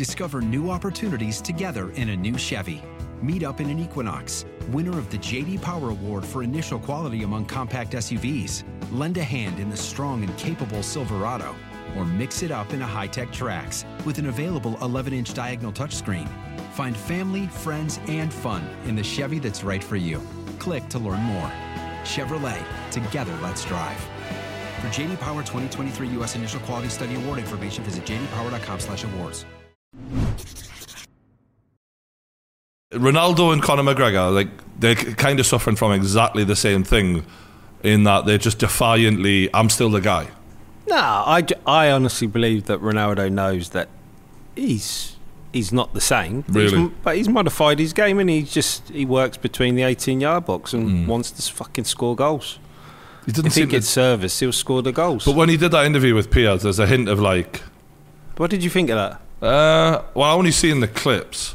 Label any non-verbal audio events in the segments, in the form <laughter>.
Discover new opportunities together in a new Chevy. Meet up in an Equinox, winner of the JD Power Award for initial quality among compact SUVs. Lend a hand in the strong and capable Silverado, or mix it up in a high-tech Trax with an available 11-inch diagonal touchscreen. Find family, friends, and fun in the Chevy that's right for you. Click to learn more. Chevrolet, together let's drive. For JD Power 2023 U.S. Initial Quality Study Award information, visit jdpower.com/awards. Ronaldo and Conor McGregor, like they're kind of suffering from exactly the same thing, in that they're just defiantly, "I'm still the guy." No, I, I honestly believe that Ronaldo knows that he's he's not the same. Really? He's, but he's modified his game and he just he works between the 18 yard box and wants to fucking score goals. He didn't If he seem to- gets service, he'll score the goals. But when he did that interview with Piers, there's a hint of like, what did you think of that? uh, well, I only seen the clips.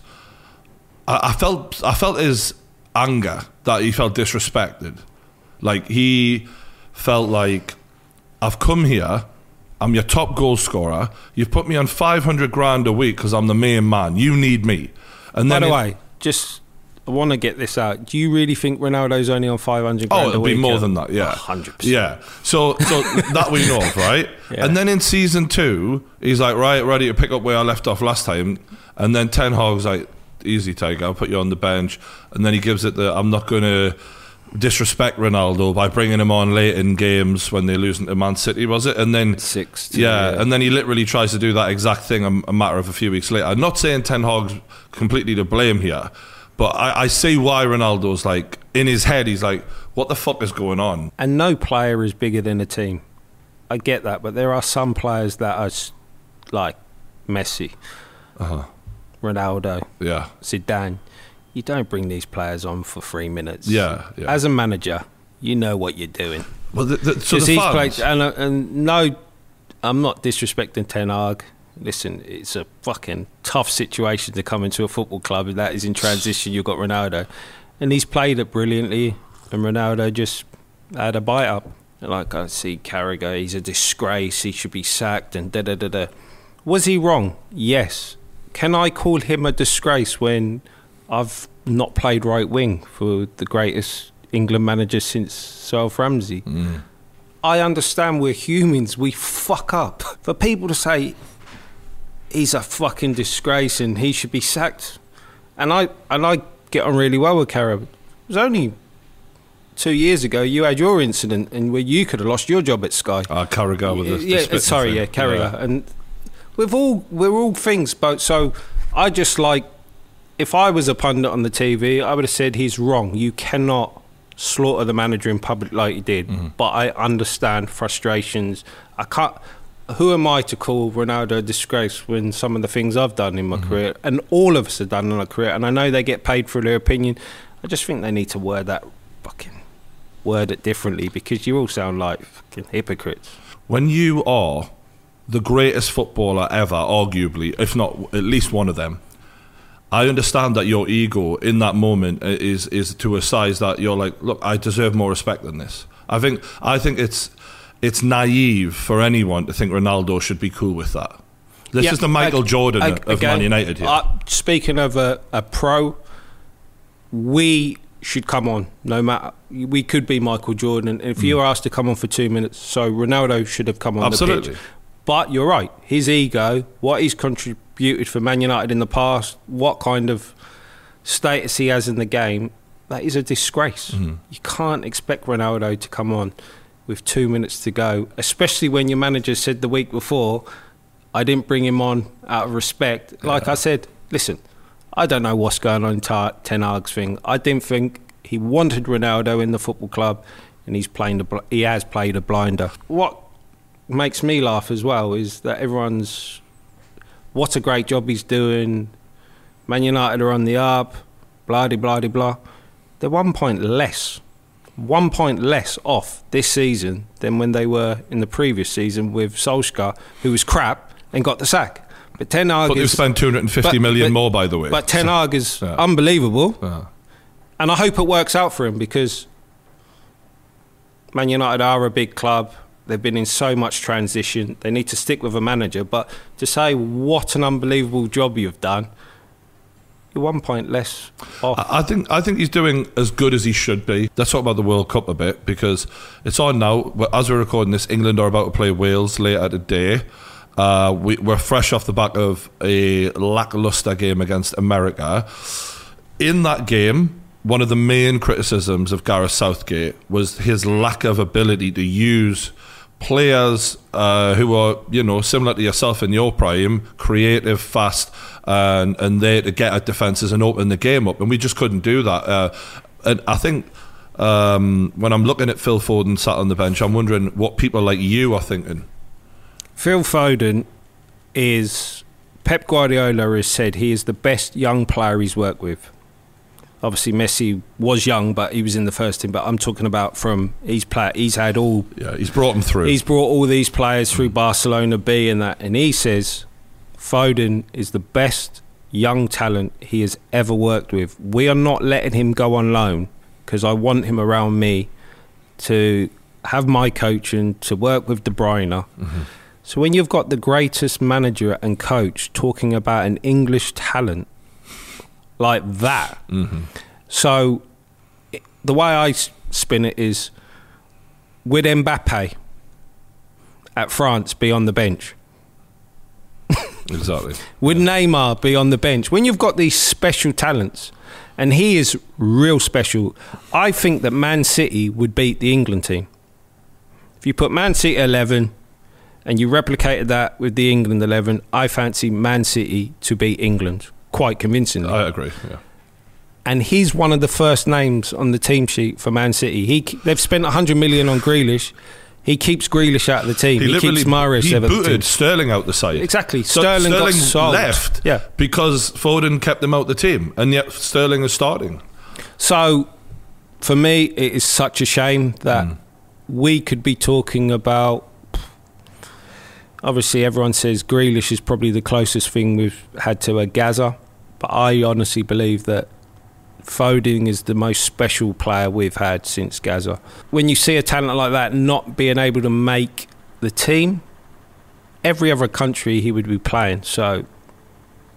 I, I felt, I felt his anger that he felt disrespected. Like he felt like, I've come here, I'm your top goal scorer. You've put me on 500 grand a week because I'm the main man. You need me. And By then the it- way, just I want to get this out. Do you really think Ronaldo's only on 500 grand Oh, a it'll be more yeah? than that. Yeah, 100%. Yeah. So, so that we know of, <laughs> right? Yeah. And then in season two, he's like, right, ready to pick up where I left off last time. And then Ten Hag's like, easy, Tiger, I'll put you on the bench. And then he gives it the, I'm not going to disrespect Ronaldo by bringing him on late in games when they're losing to Man City, was it? And then Six to- yeah, yeah. and then he literally tries to do that exact thing a, a matter of a few weeks later. I'm not saying Ten Hag's completely to blame here, but I, I see why Ronaldo's like in his head. He's like, "What the fuck is going on?" And no player is bigger than a team. I get that, but there are some players that are like Messi, Uh-huh. Ronaldo, Yeah, Zidane. You don't bring these players on for three minutes. Yeah, yeah. As a manager, you know what you're doing. well, the, the, so the he's played, and, uh, and no, I'm not disrespecting Ten Hag. Listen, it's a fucking tough situation to come into a football club that is in transition. You've got Ronaldo, and he's played it brilliantly, and Ronaldo just had a bite up. Like I see Carragher, he's a disgrace. He should be sacked, and da da da da. Was he wrong? Yes. Can I call him a disgrace when I've not played right wing for the greatest England manager since Sir Ramsey? I understand we're humans, we fuck up. For people to say he's a fucking disgrace and he should be sacked, and I and I get on really well with Carragher. It was only two years ago you had your incident and where you could have lost your job at Sky. uh, Carragher with the, yeah, sorry, thing. yeah, Carragher, and we've all we're all things, but so I just like if I was a pundit on the TV, I would have said he's wrong. You cannot slaughter the manager in public like you did. Mm-hmm. But I understand frustrations. I can't. Who am I to call Ronaldo a disgrace when some of the things I've done in my Mm-hmm. career, and all of us have done in our career, and I know they get paid for their opinion. I just think they need to word that fucking word it differently because you all sound like fucking hypocrites. When you are the greatest footballer ever, arguably, if not at least one of them, I understand that your ego in that moment is is to a size that you're like, look, I deserve more respect than this. I think I think it's it's naive for anyone to think Ronaldo should be cool with that. This Yeah, is the Michael ag- Jordan ag- of again, Man United here. uh, speaking of a, a pro, we should come on. No matter, we could be Michael Jordan. If you were asked to come on for two minutes, so Ronaldo should have come on the Absolutely. pitch. But you're right. His ego, what he's contributed for Man United in the past, what kind of status he has in the game, that is a disgrace. Mm-hmm. You can't expect Ronaldo to come on with two minutes to go, especially when your manager said the week before, I didn't bring him on out of respect. Like I said, listen, I don't know what's going on in Ten Hag's thing. I didn't think he wanted Ronaldo in the football club, and he's playing the bl- he has played a blinder. What makes me laugh as well is that everyone's what a great job he's doing. Man United are on the up, blah de blah de blah. They're one point less, one point less off this season than when they were in the previous season with Solskjaer, who was crap and got the sack. But Ten Hag but they've spent two hundred and fifty million but- more, by the way. but Ten Hag is Yeah. unbelievable, Yeah. and I hope it works out for him because Man United are a big club. They've been in so much transition. They need to stick with a manager. But to say what an unbelievable job you've done, you're one point less off. I think I think he's doing as good as he should be. Let's talk about the World Cup a bit because it's on now. But As we're recording this, England are about to play Wales later today. Uh, we, we're fresh off the back of a lackluster game against America. In that game, one of the main criticisms of Gareth Southgate was his lack of ability to use players uh, who are, you know, similar to yourself in your prime, creative, fast, and and there to get at defences and open the game up, and we just couldn't do that. Uh, and I think um, when I'm looking at Phil Foden sat on the bench, I'm wondering what people like you are thinking. Phil Foden is Pep Guardiola has said he is the best young player he's worked with. Obviously, Messi was young, but he was in the first team. But I'm talking about from he's play, he's had all Yeah, he's brought them through. he's brought all these players through mm. Barcelona B and that, and he says Foden is the best young talent he has ever worked with. We are not letting him go on loan because I want him around me to have my coaching, to work with De Bruyne. Mm-hmm. So when you've got the greatest manager and coach talking about an English talent like that, mm-hmm. so i- the way I spin it is, would Mbappe at France be on the bench? <laughs> exactly. Would Neymar be on the bench? When you've got these special talents, and he is real special, I think that Man City would beat the England team. If you put Man City 11 and you replicated that with the England 11, I fancy Man City to beat England quite convincingly. I agree. Yeah. and he's one of the first names on the team sheet for Man City. He they've spent 100 million on Grealish. He keeps Grealish out of the team. He, keeps Mahrez he out of the booted team. Sterling out the side. Exactly. So Sterling got sold. left Yeah. because Foden kept him out the team, and yet Sterling is starting. So, for me, it is such a shame that Mm. we could be talking about. Obviously, everyone says Grealish is probably the closest thing we've had to a Gaza, but I honestly believe that Foden is the most special player we've had since Gaza. When you see a talent like that not being able to make the team, every other country he would be playing. So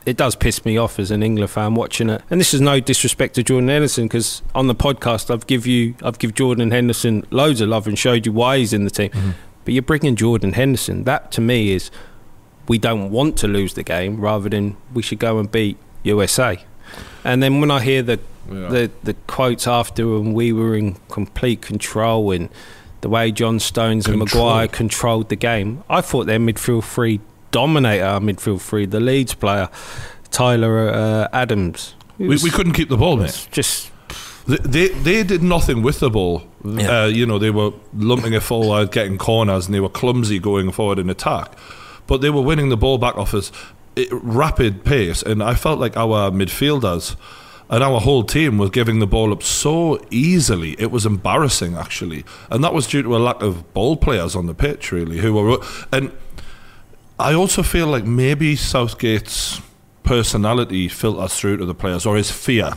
it does piss me off as an England fan watching it. And this is no disrespect to Jordan Henderson because on the podcast I've give you I've give Jordan Henderson loads of love and showed you why he's in the team. Mm-hmm. But you're bringing Jordan Henderson. That to me is we don't want to lose the game rather than we should go and beat USA. And then when I hear the Yeah. the the quotes after when we were in complete control and the way John Stones and Maguire controlled the game, I thought their midfield three dominated our midfield three. The Leeds player, Tyler uh, Adams, We, was- we couldn't keep the ball, mate. just They, they did nothing with the ball. Yeah. Uh, you know, they were lumping it forward, getting corners, and they were clumsy going forward in attack. But they were winning the ball back off us rapid pace, and I felt like our midfielders and our whole team was giving the ball up so easily. It was embarrassing, actually, and that was due to a lack of ball players on the pitch, really, who were and. I also feel like maybe Southgate's personality filters through to the players, or his fear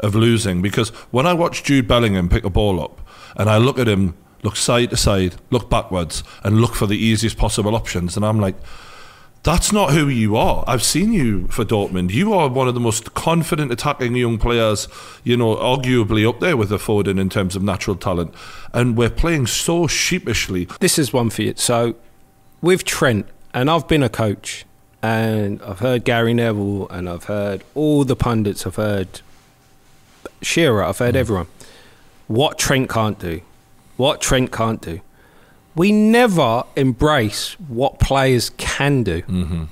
of losing. Because when I watch Jude Bellingham pick a ball up, and I look at him, look side to side, look backwards, and look for the easiest possible options, and I'm like, that's not who you are. I've seen you for Dortmund. You are one of the most confident attacking young players, you know, arguably up there with the Foden in terms of natural talent. And we're playing so sheepishly. this is one for you. So with Trent, and I've been a coach, and I've heard Gary Neville, and I've heard all the pundits. I've heard Shearer. I've heard hmm. everyone. What Trent can't do, what Trent can't do. We never embrace what players can do.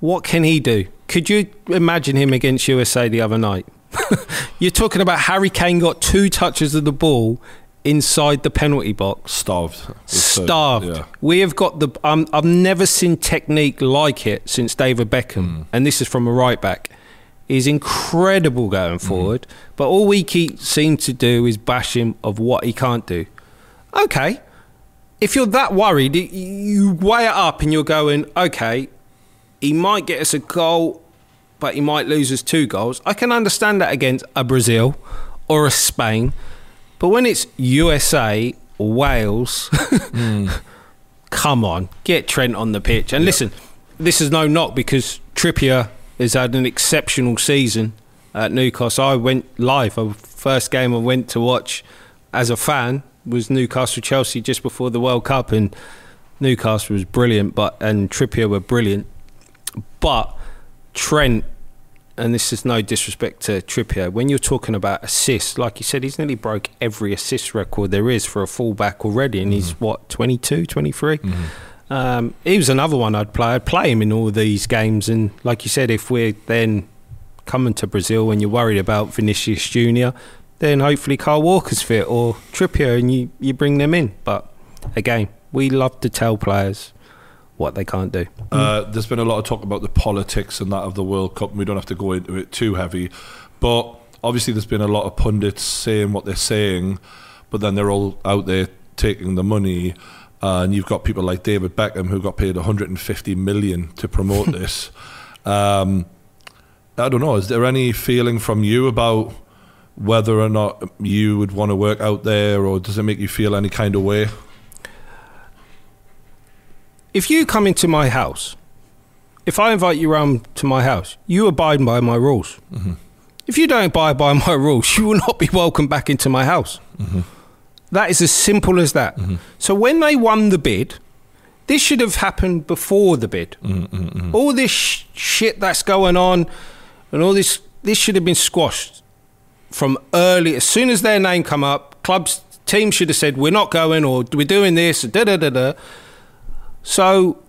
What can he do? Could you imagine him against USA the other night? <laughs> You're talking about Harry Kane got two touches of the ball inside the penalty box. Starved. It's so- Starved. yeah. We have got the. Um, I've never seen technique like it since David Beckham, Hmm. and this is from a right back. He's incredible going forward, but all we keep seem to do is bash him of what he can't do. Okay, if you're that worried, you weigh it up and you're going, okay, he might get us a goal, but he might lose us two goals. I can understand that against a Brazil or a Spain, but when it's USA or Wales. Hmm. <laughs> Come on, get Trent on the pitch. And listen, this is no knock because Trippier has had an exceptional season at Newcastle. I went live. First game I went to watch as a fan was Newcastle Chelsea just before the World Cup, and Newcastle was brilliant, but and Trippier were brilliant. But Trent, and this is no disrespect to Trippier, when you're talking about assists, like you said, he's nearly broke every assist record there is for a fullback already, and he's what 22, 23. Um, he was another one I'd play. I'd play him in all these games, and like you said, if we're then coming to Brazil and you're worried about Vinicius Junior, then hopefully Kyle Walker's fit or Trippier, and you you bring them in. But again, we love to tell players what they can't do. Uh, there's been a lot of talk about the politics and that of the World Cup, and we don't have to go into it too heavy. But obviously, there's been a lot of pundits saying what they're saying, but then they're all out there taking the money. Uh, and you've got people like David Beckham who got paid 150 million to promote <laughs> this. Um, I don't know. Is there any feeling from you about whether or not you would want to work out there, or does it make you feel any kind of way? If you come into my house, if I invite you round to my house, you abide by my rules. Mm-hmm. If you don't abide by my rules, <laughs> you will not be welcome back into my house. Mm-hmm. That is as simple as that. Mm-hmm. So when they won the bid, this should have happened before the bid. All this sh- shit that's going on, and all this this should have been squashed from early. As soon as their name come up, clubs teams should have said we're not going or we're doing this. Da da da da. So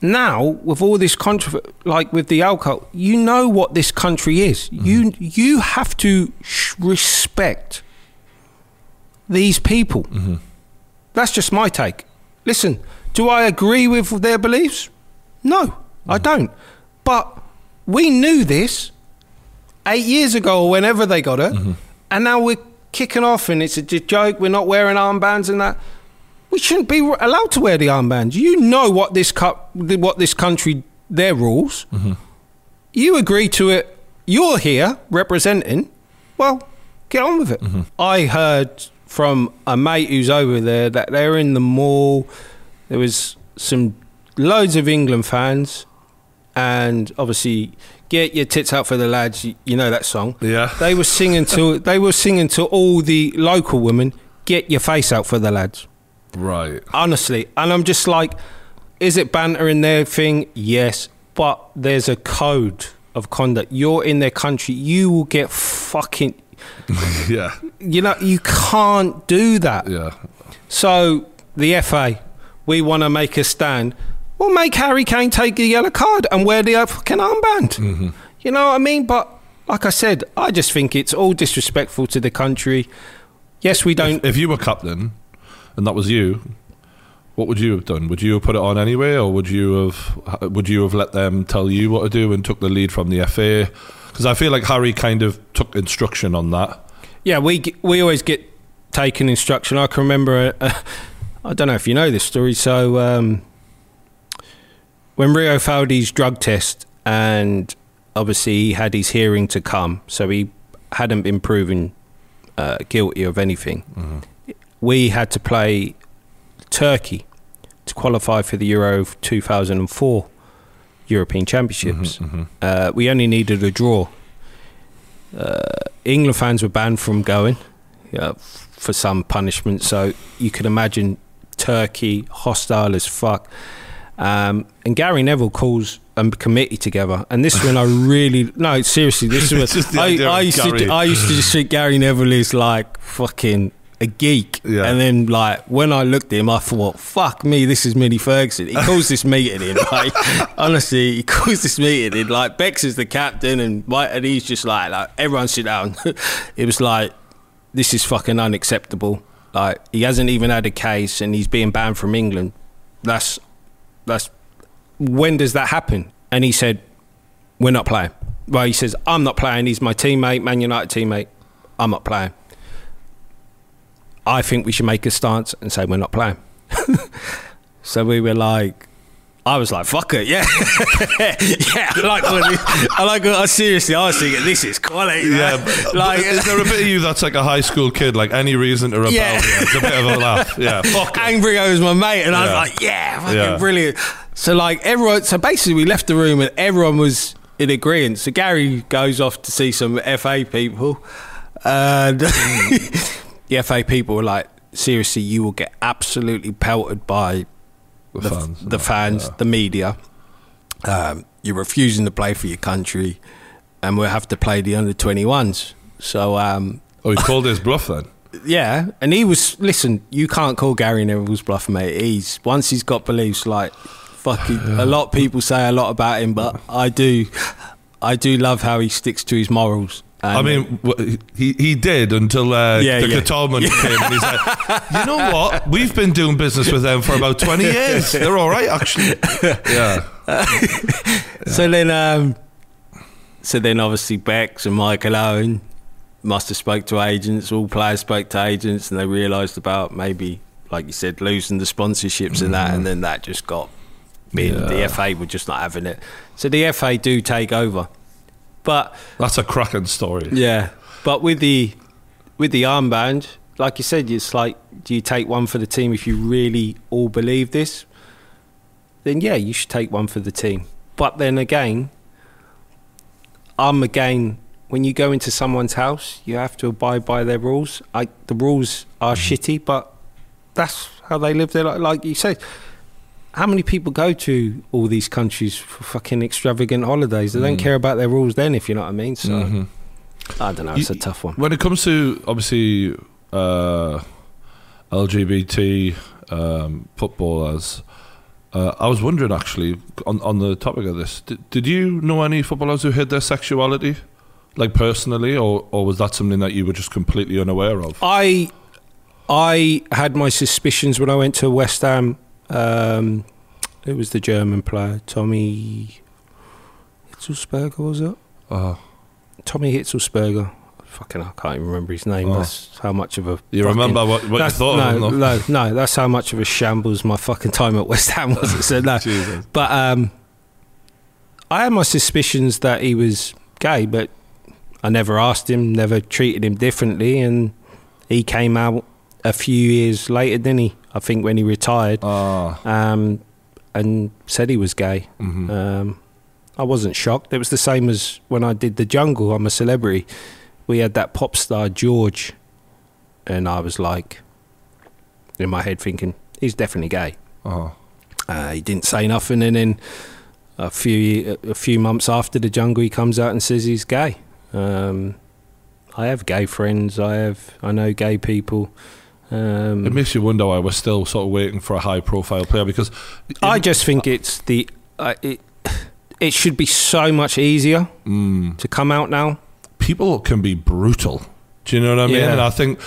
now with all this controversy, like with the alcohol, you know what this country is. Mm-hmm. You you have to sh- respect these people. Mm-hmm. That's just my take. Listen, do I agree with their beliefs? No, I mm-hmm. don't. But we knew this eight years ago or whenever they got it, mm-hmm. and now we're kicking off and it's a joke. We're not wearing armbands and that. We shouldn't be allowed to wear the armbands. You know what this cup, what this country, their rules. Mm-hmm. You agree to it. You're here representing. Well, get on with it. Mm-hmm. I heard from a mate who's over there that they're in the mall. There was some loads of England fans, and obviously, get your tits out for the lads. You, you know that song. Yeah. They were singing to. <laughs> they were singing to all the local women. Get your face out for the lads Right. honestly. And I'm just like, is it banter in their thing? Yes, but there's a code of conduct. You're in their country, you will get fucking. <laughs> Yeah. You know, you can't do that. Yeah. So the FA, we want to make a stand. Well, make Harry Kane take the yellow card and wear the fucking armband. You know what I mean? But like I said, I just think it's all disrespectful to the country. Yes, we don't. If you were captain and that was you, what would you have done? Would you have put it on anyway, or would you have would you have let them tell you what to do and took the lead from the FA? Because I feel like Harry kind of took instruction on that. Yeah, we we always get taken instruction. I can remember. I don't know if you know this story. So um, when Rio failed his drug test, and obviously he had his hearing to come, so he hadn't been proven uh, guilty of anything. We had to play Turkey to qualify for the Euro 2004 European Championships. Uh, we only needed a draw. Uh, England fans were banned from going f- for some punishment. So you can imagine Turkey hostile as fuck. Um, and Gary Neville calls a committee together, and this is when I really no seriously. This <laughs> is when I, I used Gary. to I used to just think Gary Neville is like fucking a geek, Yeah. and then like when I looked at him, I thought, "Fuck me, this is Minnie Ferguson." He calls this meeting in, like <laughs> honestly, he calls this meeting in. Like Becks is the captain, and my, and he's just like, like everyone sit down. <laughs> it was like this is fucking unacceptable. Like he hasn't even had a case, and he's being banned from England. That's that's when does that happen? And he said, "We're not playing." Well, he says, "I'm not playing." He's my teammate, Man United teammate. I'm not playing. I think we should make a stance and say we're not playing. <laughs> so we were like, I was like, "Fuck it, yeah, <laughs> yeah." I like, all this, <laughs> I like. I seriously, I was thinking, "This is quality." Yeah, man. like, is there a bit of you that's like a high school kid, like any reason to rebel? Yeah. it's a bit of a laugh. <laughs> Yeah, fuck. Angry was my mate, and I was like, "Yeah, fucking Yeah. brilliant." So like everyone, so basically we left the room and everyone was in agreement. So Gary goes off to see some FA people, and mm. the FA people were like, "Seriously, you will get absolutely pelted by The the fans. the, fans, the media. Um, you're refusing to play for your country, and we'll have to play the under 21s. So, um, Oh, he called his bluff then. <laughs> yeah, and he was listen. You can't call Gary Neville's bluff, mate. He's once he's got beliefs like fucking. A lot of people say a lot about him, but I do, I do love how he sticks to his morals. And, I mean, he he did until uh, Yeah, the yeah. Qatar man <laughs> came and he's like, you know what? We've been doing business with them for about 20 years. They're all right, actually. <laughs> Yeah. <laughs> So then, um, so then obviously Becks and Michael Owen must have spoke to agents. All players spoke to agents, and they realised about maybe, like you said, losing the sponsorships and that, and then that just got. Yeah. The FA were just not having it, so the FA do take over. But That's a cracking story. yeah, but with the with the armband, like you said, it's like, do you take one for the team if you really all believe this? Then yeah, you should take one for the team. But then again, I'm again when you go into someone's house, you have to abide by their rules. I, the rules are shitty, but that's how they live their life. Like you said, how many people go to all these countries for fucking extravagant holidays? They don't care about their rules then, if you know what I mean. So Mhm. I don't know. It's a tough one. When it comes to obviously uh, LGBT um, footballers, uh, I was wondering actually on on the topic of this. Did, did you know any footballers who hid their sexuality, like personally, or or was that something that you were just completely unaware of? I I had my suspicions when I went to West Ham. Um, it was the German player Tommy Hitzlsperger, was it? Oh. Tommy Hitzlsperger. Fucking, I can't even remember his name. Oh. That's how much of a. you fucking- remember what, what you thought no, of him? no, no. That's how much of a shambles my fucking time at West Ham was. So no, <laughs> Jesus. but um, I had my suspicions that he was gay, but I never asked him, never treated him differently, and he came out a few years later, didn't he? I think when he retired, Ah, um, and said he was gay. mhm. Um, I wasn't shocked. It was the same as when I did the Jungle. I'm a celebrity. We had that pop star George, and I was like, in my head thinking he's definitely gay. oh. Uh, he didn't say nothing, and then a few a few months after the jungle, he comes out and says he's gay. Um, I have gay friends. I have I know gay people. Um, It makes you wonder why we're still sort of waiting for a high profile player because I just think it's the uh, it. It should be so much easier Mm. to come out now. people can be brutal. Do you know what I mean? Yeah. And I think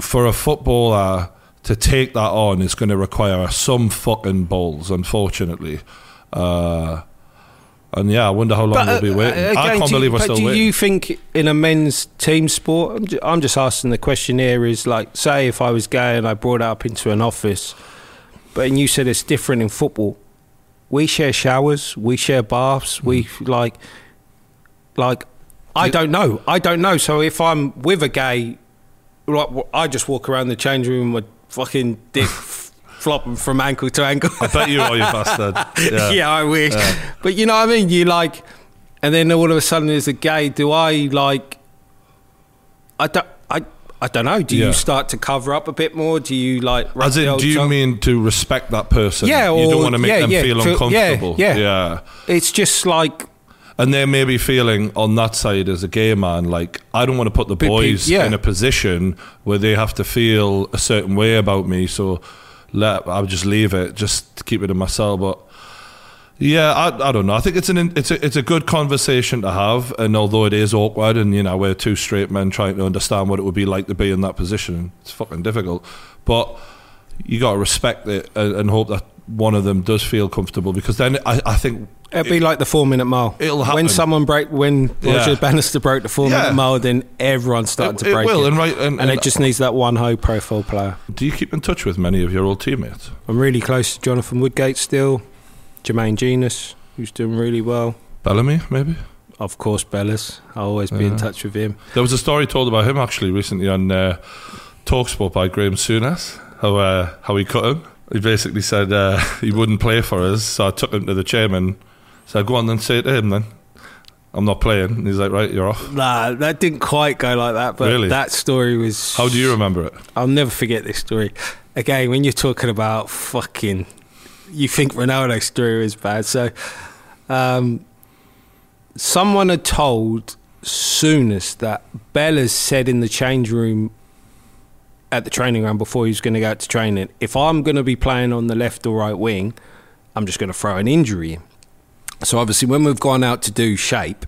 for a footballer to take that on is going to require some fucking balls, unfortunately. Uh, and yeah, I wonder how long But, we'll be uh, waiting. uh, I can't do you- believe we're still do waiting. Do you think in a men's team sport? I'm ju- I'm just asking the question here is like, say if I was gay and I brought it up into an office, but and you said it's different in football. We share showers, we share baths, we like, like, I don't know, I don't know. So if I'm with a gay, like, I just walk around the change room with fucking dick <laughs> flopping from ankle to ankle. I bet you are, you bastard. <laughs> Yeah. Yeah. I wish. But you know what I mean? You like, and then all of a sudden there's a gay. Do I like? I don't. I. I don't know. Do Yeah. you start to cover up a bit more? Do you like? As in, do you tongue? mean to respect that person? Yeah, or, you don't want to make yeah, them yeah, feel yeah, uncomfortable. yeah. yeah. It's just like And they may be feeling on that side as a gay man, like, I don't want to put the pe- boys yeah. in a position where they have to feel a certain way about me. So let I'll just leave it, just keep it to myself. But yeah, I, I don't know. I think it's an it's a it's a good conversation to have, and although it is awkward, and you know we're two straight men trying to understand what it would be like to be in that position, it's fucking difficult. But you got to respect it and, and hope that one of them does feel comfortable, because then I, I think it'd be like the four minute mile. It'll happen. when someone break when Roger Bannister broke the four Yeah. minute mile, then everyone started It- to it break will, it. and right- and- and and- it just needs that one high profile player. Do you keep in touch with many of your old teammates? I'm really close to Jonathan Woodgate still. Jermaine Jenas, who's doing really well. Bellamy, maybe. Of course, Bellis. I'll always be in touch with him. There was a story told about him actually recently on uh, Talksport by Graham Souness. How uh, how he cut him. He basically said uh, <laughs> he wouldn't play for us, so I took him to the chairman. Said, "Go on then, say it to him then." I'm not playing. And he's like, "Right, you're off." Nah, that didn't quite go like that, but Really? that story was. How do you remember it? I'll never forget this story. Again, when you're talking about fucking, you think Ronaldo's story is bad. So, um, someone had told Souness that Bellas said in the change room at the training ground before he was going to go out to training, if I'm going to be playing on the left or right wing, I'm just going to throw an injury in. So obviously, when we've gone out to do shape,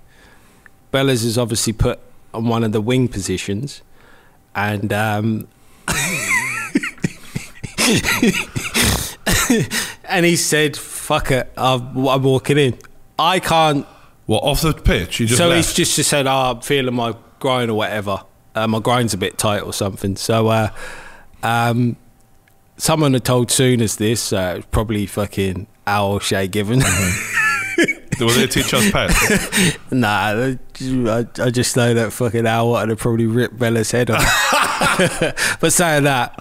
Bellas is obviously put on one of the wing positions, and um, <laughs> and he said, "Fuck it, I'm, I'm walking in. I can't." What off the pitch? You just so left. he's just just said, "Oh, I'm feeling my groin or whatever. Uh, my groin's a bit tight or something." So, uh, um, someone had told Souness this. Uh, probably fucking Al Shay Given. <laughs> Will they teach us pets? <laughs> Nah, I, I just know that fucking Al wanted to probably rip Bella's head off. <laughs> but saying that,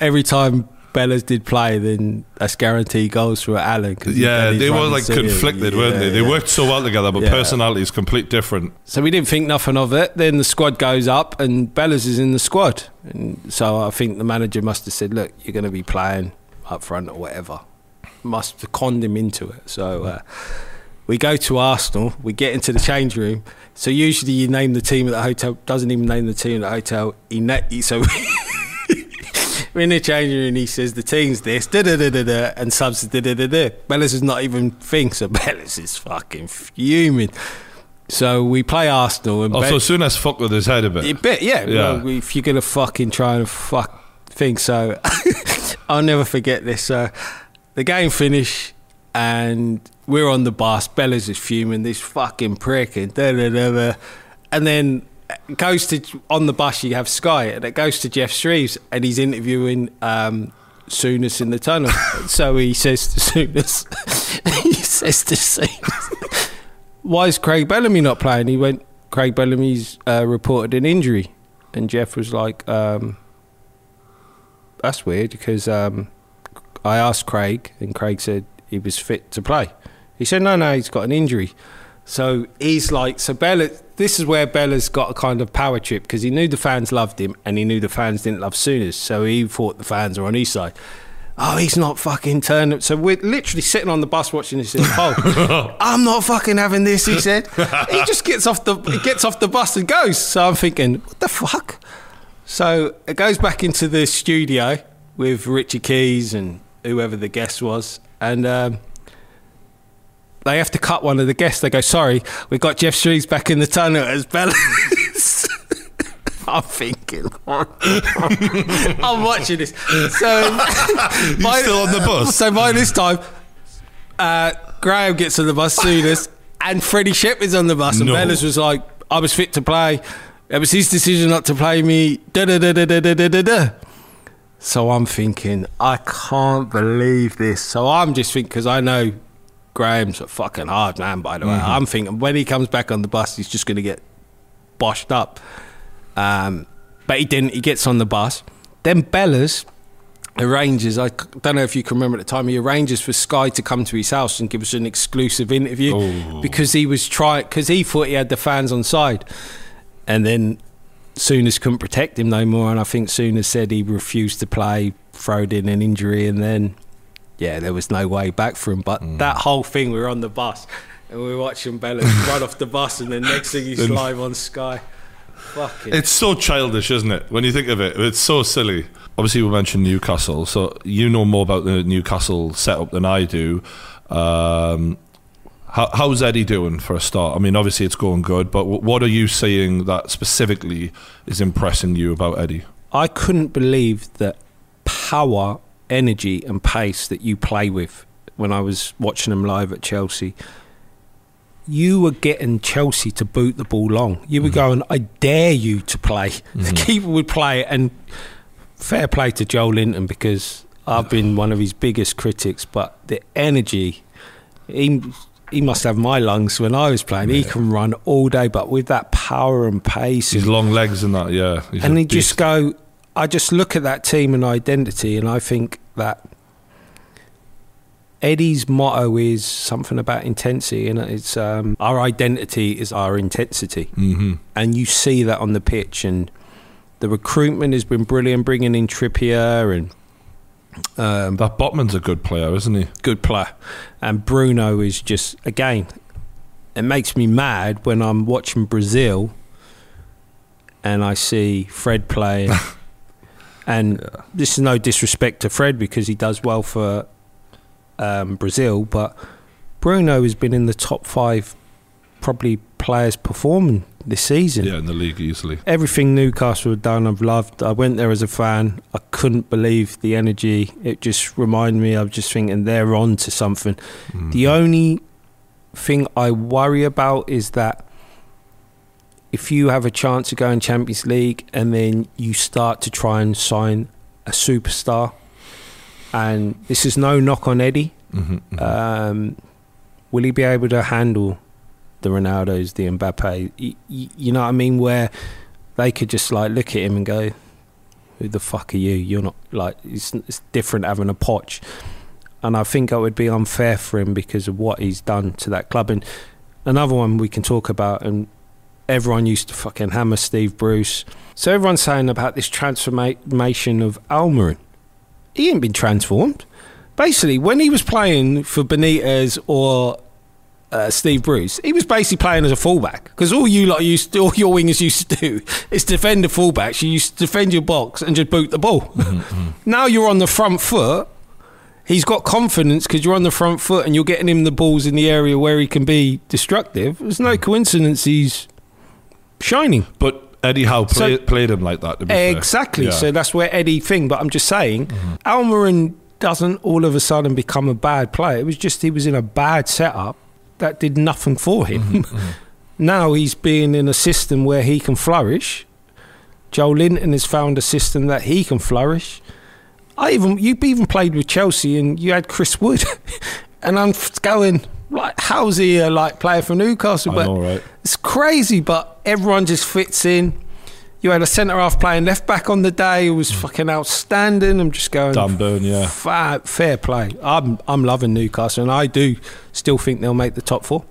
every time Bella's did play, then that's guaranteed goals for Alan. 'cause yeah, they were like conflicted, weren't they? They yeah. worked so well together, but Yeah. personalities complete different. So we didn't think nothing of it. Then the squad goes up, and Bellas is in the squad. And so I think the manager must have said, "Look, you're going to be playing up front or whatever." Must have conned him into it. So uh, we go to Arsenal. We get into the change room. So usually you name the team at the hotel. Doesn't even name the team at the hotel. He na- so. <laughs> We're in the change room and he says the team's this, da da da da da, and subs da da da da. Bellas is not even think, so <laughs> Bellas is fucking fuming. So we play Arsenal and Oh, Be- so Souness fuck with his head a bit. a bit, yeah. Yeah. Well, if you're gonna fucking try and fuck things, so <laughs> I'll never forget this. So the game finished, and we're on the bus. Bella's is fuming. This fucking prick, and da da da. And then goes to on the bus. You have Sky, and it goes to Geoff Shreeves, and he's interviewing. Um, in the tunnel. <laughs> so he says to Souness, <laughs> he says to Souness, why is Craig Bellamy not playing? He went, Craig Bellamy's uh, reported an injury. And Jeff was like, um, that's weird because um, I asked Craig, and Craig said he was fit to play. He said, no, no, he's got an injury. So he's like, so Bella, this is where Bella's got a kind of power trip because he knew the fans loved him and he knew the fans didn't love Souness. So he thought the fans were on his side. Oh, he's not fucking turning. So we're literally sitting on the bus watching this. Oh, <laughs> I'm not fucking having this. He said. <laughs> he just gets off the he gets off the bus and goes. So I'm thinking, what the fuck? So it goes back into the studio with Richie Keys and whoever the guest was, and um, they have to cut one of the guests. They go, "Sorry, we got Geoff Shreeves back in the tunnel as Bella." <laughs> I'm thinking, <laughs> I'm watching this. So <laughs> by- still on the bus? So by this time, uh, Graham gets on the bus Souness, and Freddy Shepherd's on the bus, and No. Bellas was like, "I was fit to play. It was his decision not to play me." Da da da da da da da da. So I'm thinking, I can't believe this. So I'm just thinking because I know Graham's a fucking hard man. By the way, I'm thinking when he comes back on the bus, he's just going to get boshed up. Um, but he didn't. He gets on the bus. Then Bellas arranges. I don't know if you can remember at the time. He arranges for Sky to come to his house and give us an exclusive interview Oh. because he was trying. Because he thought he had the fans on side, and then Souness couldn't protect him no more. And I think Souness said he refused to play, throwed in an injury, and then yeah, there was no way back for him. But Mm. that whole thing, we were on the bus. And we were watching Bellas <laughs> run off the bus, and then next thing he's live on Sky. Fucking It's so childish, isn't it? When you think of it, it's so silly. Obviously, we mentioned Newcastle, so you know more about the Newcastle setup than I do. Um, how, how's Eddie doing for a start? I mean, obviously it's going good, but w- what are you seeing that specifically is impressing you about Eddie? I couldn't believe the power, energy, and pace that you play with when I was watching him live at Chelsea. You were getting Chelsea to boot the ball long. You were mm-hmm. going, I dare you to play. The mm-hmm. keeper would play, and fair play to Joelinton because I've been one of his biggest critics, but the energy he he must have my lungs when I was playing. He can run all day, but with that power and pace, His and, long legs and that, yeah. He's and he just go. I just look at that team and identity, and I think that Eddie's motto is something about intensity, and it's um, our identity is our intensity, Mhm. and you see that on the pitch. And the recruitment has been brilliant, bringing in Trippier and um, That Botman's a good player, isn't he? good player. And Bruno is just again, it makes me mad when I'm watching Brazil and I see Fred playing. <laughs> and this is no disrespect to Fred because he does well for um, Brazil, but Bruno has been in the top five probably players performing this season Yeah, in the league easily. everything Newcastle had done, I've loved. I went there as a fan. I couldn't believe the energy. It just reminded me. I was just thinking they're on to something. Mm. The only thing I worry about is that if you have a chance to go in Champions League and then you start to try and sign a superstar, and this is no knock on Eddie. Mhm, mhm. Um, will he be able to handle the Ronaldos, the Mbappe? Y- y- you know what I mean? Where they could just like look at him and go, "Who the fuck are you? You're not like it's, it's different having a Poch." And I think it would be unfair for him because of what he's done to that club. And another one we can talk about, and everyone used to fucking hammer Steve Bruce. So everyone's saying about this transformation of Almiron. He ain't been transformed basically when he was playing for Benitez or uh, Steve Bruce, he was basically playing as a fullback because all you lot used, to, <laughs> all your wingers used to do is defend the fullbacks. You used to defend your box and just boot the ball. <laughs> now you're on the front foot. He's got confidence because you're on the front foot and you're getting him the balls in the area where he can be destructive. There's no coincidence he's shining. But Eddie Howe So- played him like that, to be fair. Exactly. Yeah. So that's where Eddie thing. But I'm just saying, Mm-hmm. Almiron doesn't all of a sudden become a bad player. It was just he was in a bad setup that did nothing for him. <laughs> Mm-hmm, now he's being in a system where he can flourish. Joelinton has found a system that he can flourish. I even you even played with Chelsea and you had Chris Wood, <laughs> and I'm going like, how's he a like player for Newcastle? But know, right? it's crazy, but everyone just fits in. You had a centre half playing left back on the day who was fucking outstanding. I'm just going Dan yeah. fa- fair play. I'm I'm loving Newcastle, and I do still think they'll make the top four.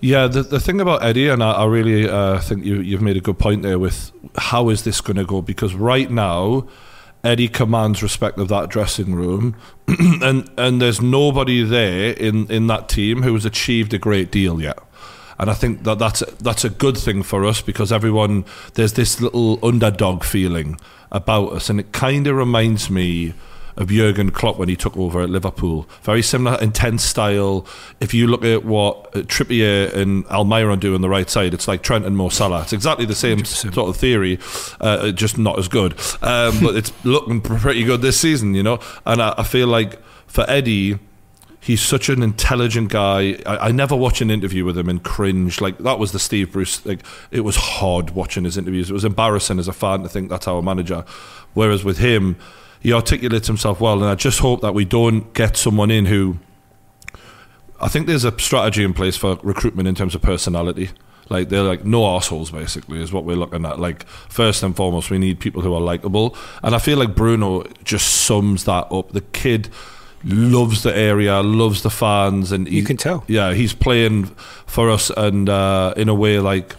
Yeah, the, the thing about Eddie, and I, I really uh, think you, you've made a good point there with how is this going to go? Because right now, Eddie commands respect of that dressing room, <clears throat> and and there's nobody there in, in that team who has achieved a great deal yet. And I think that that's that's a good thing for us because everyone there's this little underdog feeling about us, and it kind of reminds me of Jurgen Klopp when he took over at Liverpool. Very similar, intense style. If you look at what uh, Trippier and Almiron do on the right side, it's like Trent and Mo Salah. It's exactly the same 100%. sort of theory, uh, just not as good. Um, but it's <laughs> looking pretty good this season, you know. And I, I feel like for Eddie, he's such an intelligent guy. I, I never watch an interview with him and cringe. Like that was the Steve Bruce. Like it was hard watching his interviews. It was embarrassing as a fan to think that's our manager. Whereas with him, he articulates himself well, and I just hope that we don't get someone in who. I think there's a strategy in place for recruitment in terms of personality. Like they're like no assholes, basically, is what we're looking at. Like first and foremost, we need people who are likable, and I feel like Bruno just sums that up. The kid loves the area, loves the fans, and You can tell. Yeah, he's playing for us, and uh, in a way, like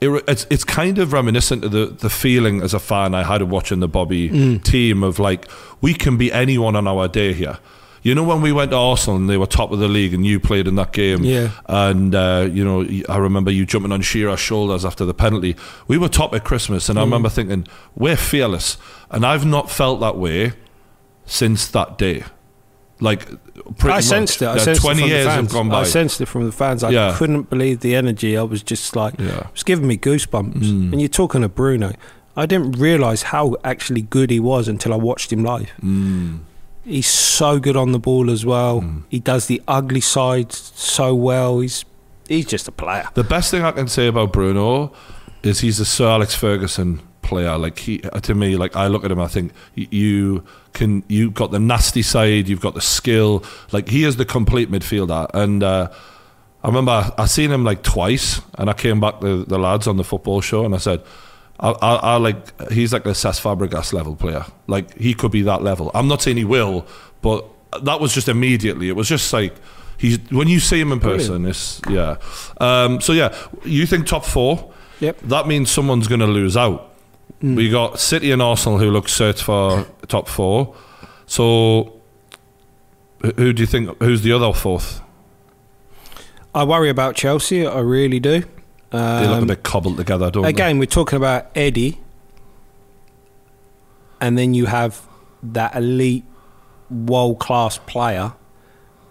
it, it's it's kind of reminiscent of the the feeling as a fan I had of watching the Bobby Mm. team of like we can be anyone on our day here. You know when we went to Arsenal and they were top of the league and you played in that game, Yeah. and uh, you know I remember you jumping on Shearer's shoulders after the penalty. We were top at Christmas, Mm. and I remember thinking we're fearless, and I've not felt that way since that day. Like pretty I much. sensed it. I sensed Twenty it from years the have fans. gone by. I sensed it from the fans. I Yeah. couldn't believe the energy. I was just like, Yeah. it was giving me goosebumps. Mm. And you're talking to Bruno. I didn't realise how actually good he was until I watched him live. Mm. He's so good on the ball as well. Mm. He does the ugly side so well. He's he's just a player. The best thing I can say about Bruno is he's a Sir Alex Ferguson player. Like he, to me, like I look at him, I think you can. You've got the nasty side, you've got the skill. Like he is the complete midfielder, and. Uh, I remember I seen him like twice, and I came back to the lads on the football show, and I said, I, I, I like he's like a Cesc Fabregas level player. Like he could be that level. I'm not saying he will, but that was just immediately. It was just like he's when you see him in person. It's yeah. Um, so yeah, you think top four? Yep. That means someone's going to lose out. We got City and Arsenal who look set for top four. So who do you think? Who's the other fourth? I worry about Chelsea. I really do. They look a Um, bit cobbled together, don't again, we're talking about Eddie, and then you have that elite, world class player.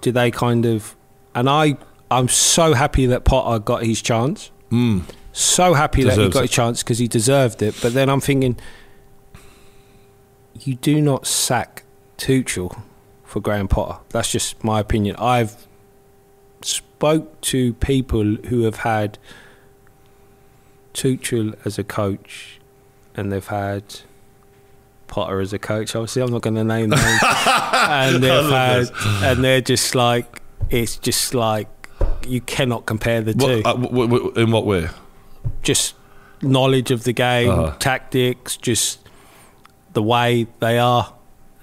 Do they kind of? And I, I'm so happy that Potter got his chance. Mm. So happy that he got it. his chance because he deserved it. But then I'm thinking, you do not sack Tuchel for Graham Potter. That's just my opinion. I've spoke to people who have had Tuchel as a coach, and they've had Potter as a coach. Obviously, I'm not going to name <laughs> names, and they've had, and they're just like, it's just like you cannot compare the two. Uh, in what way? Just knowledge of the game, Uh-huh. tactics, just the way they are.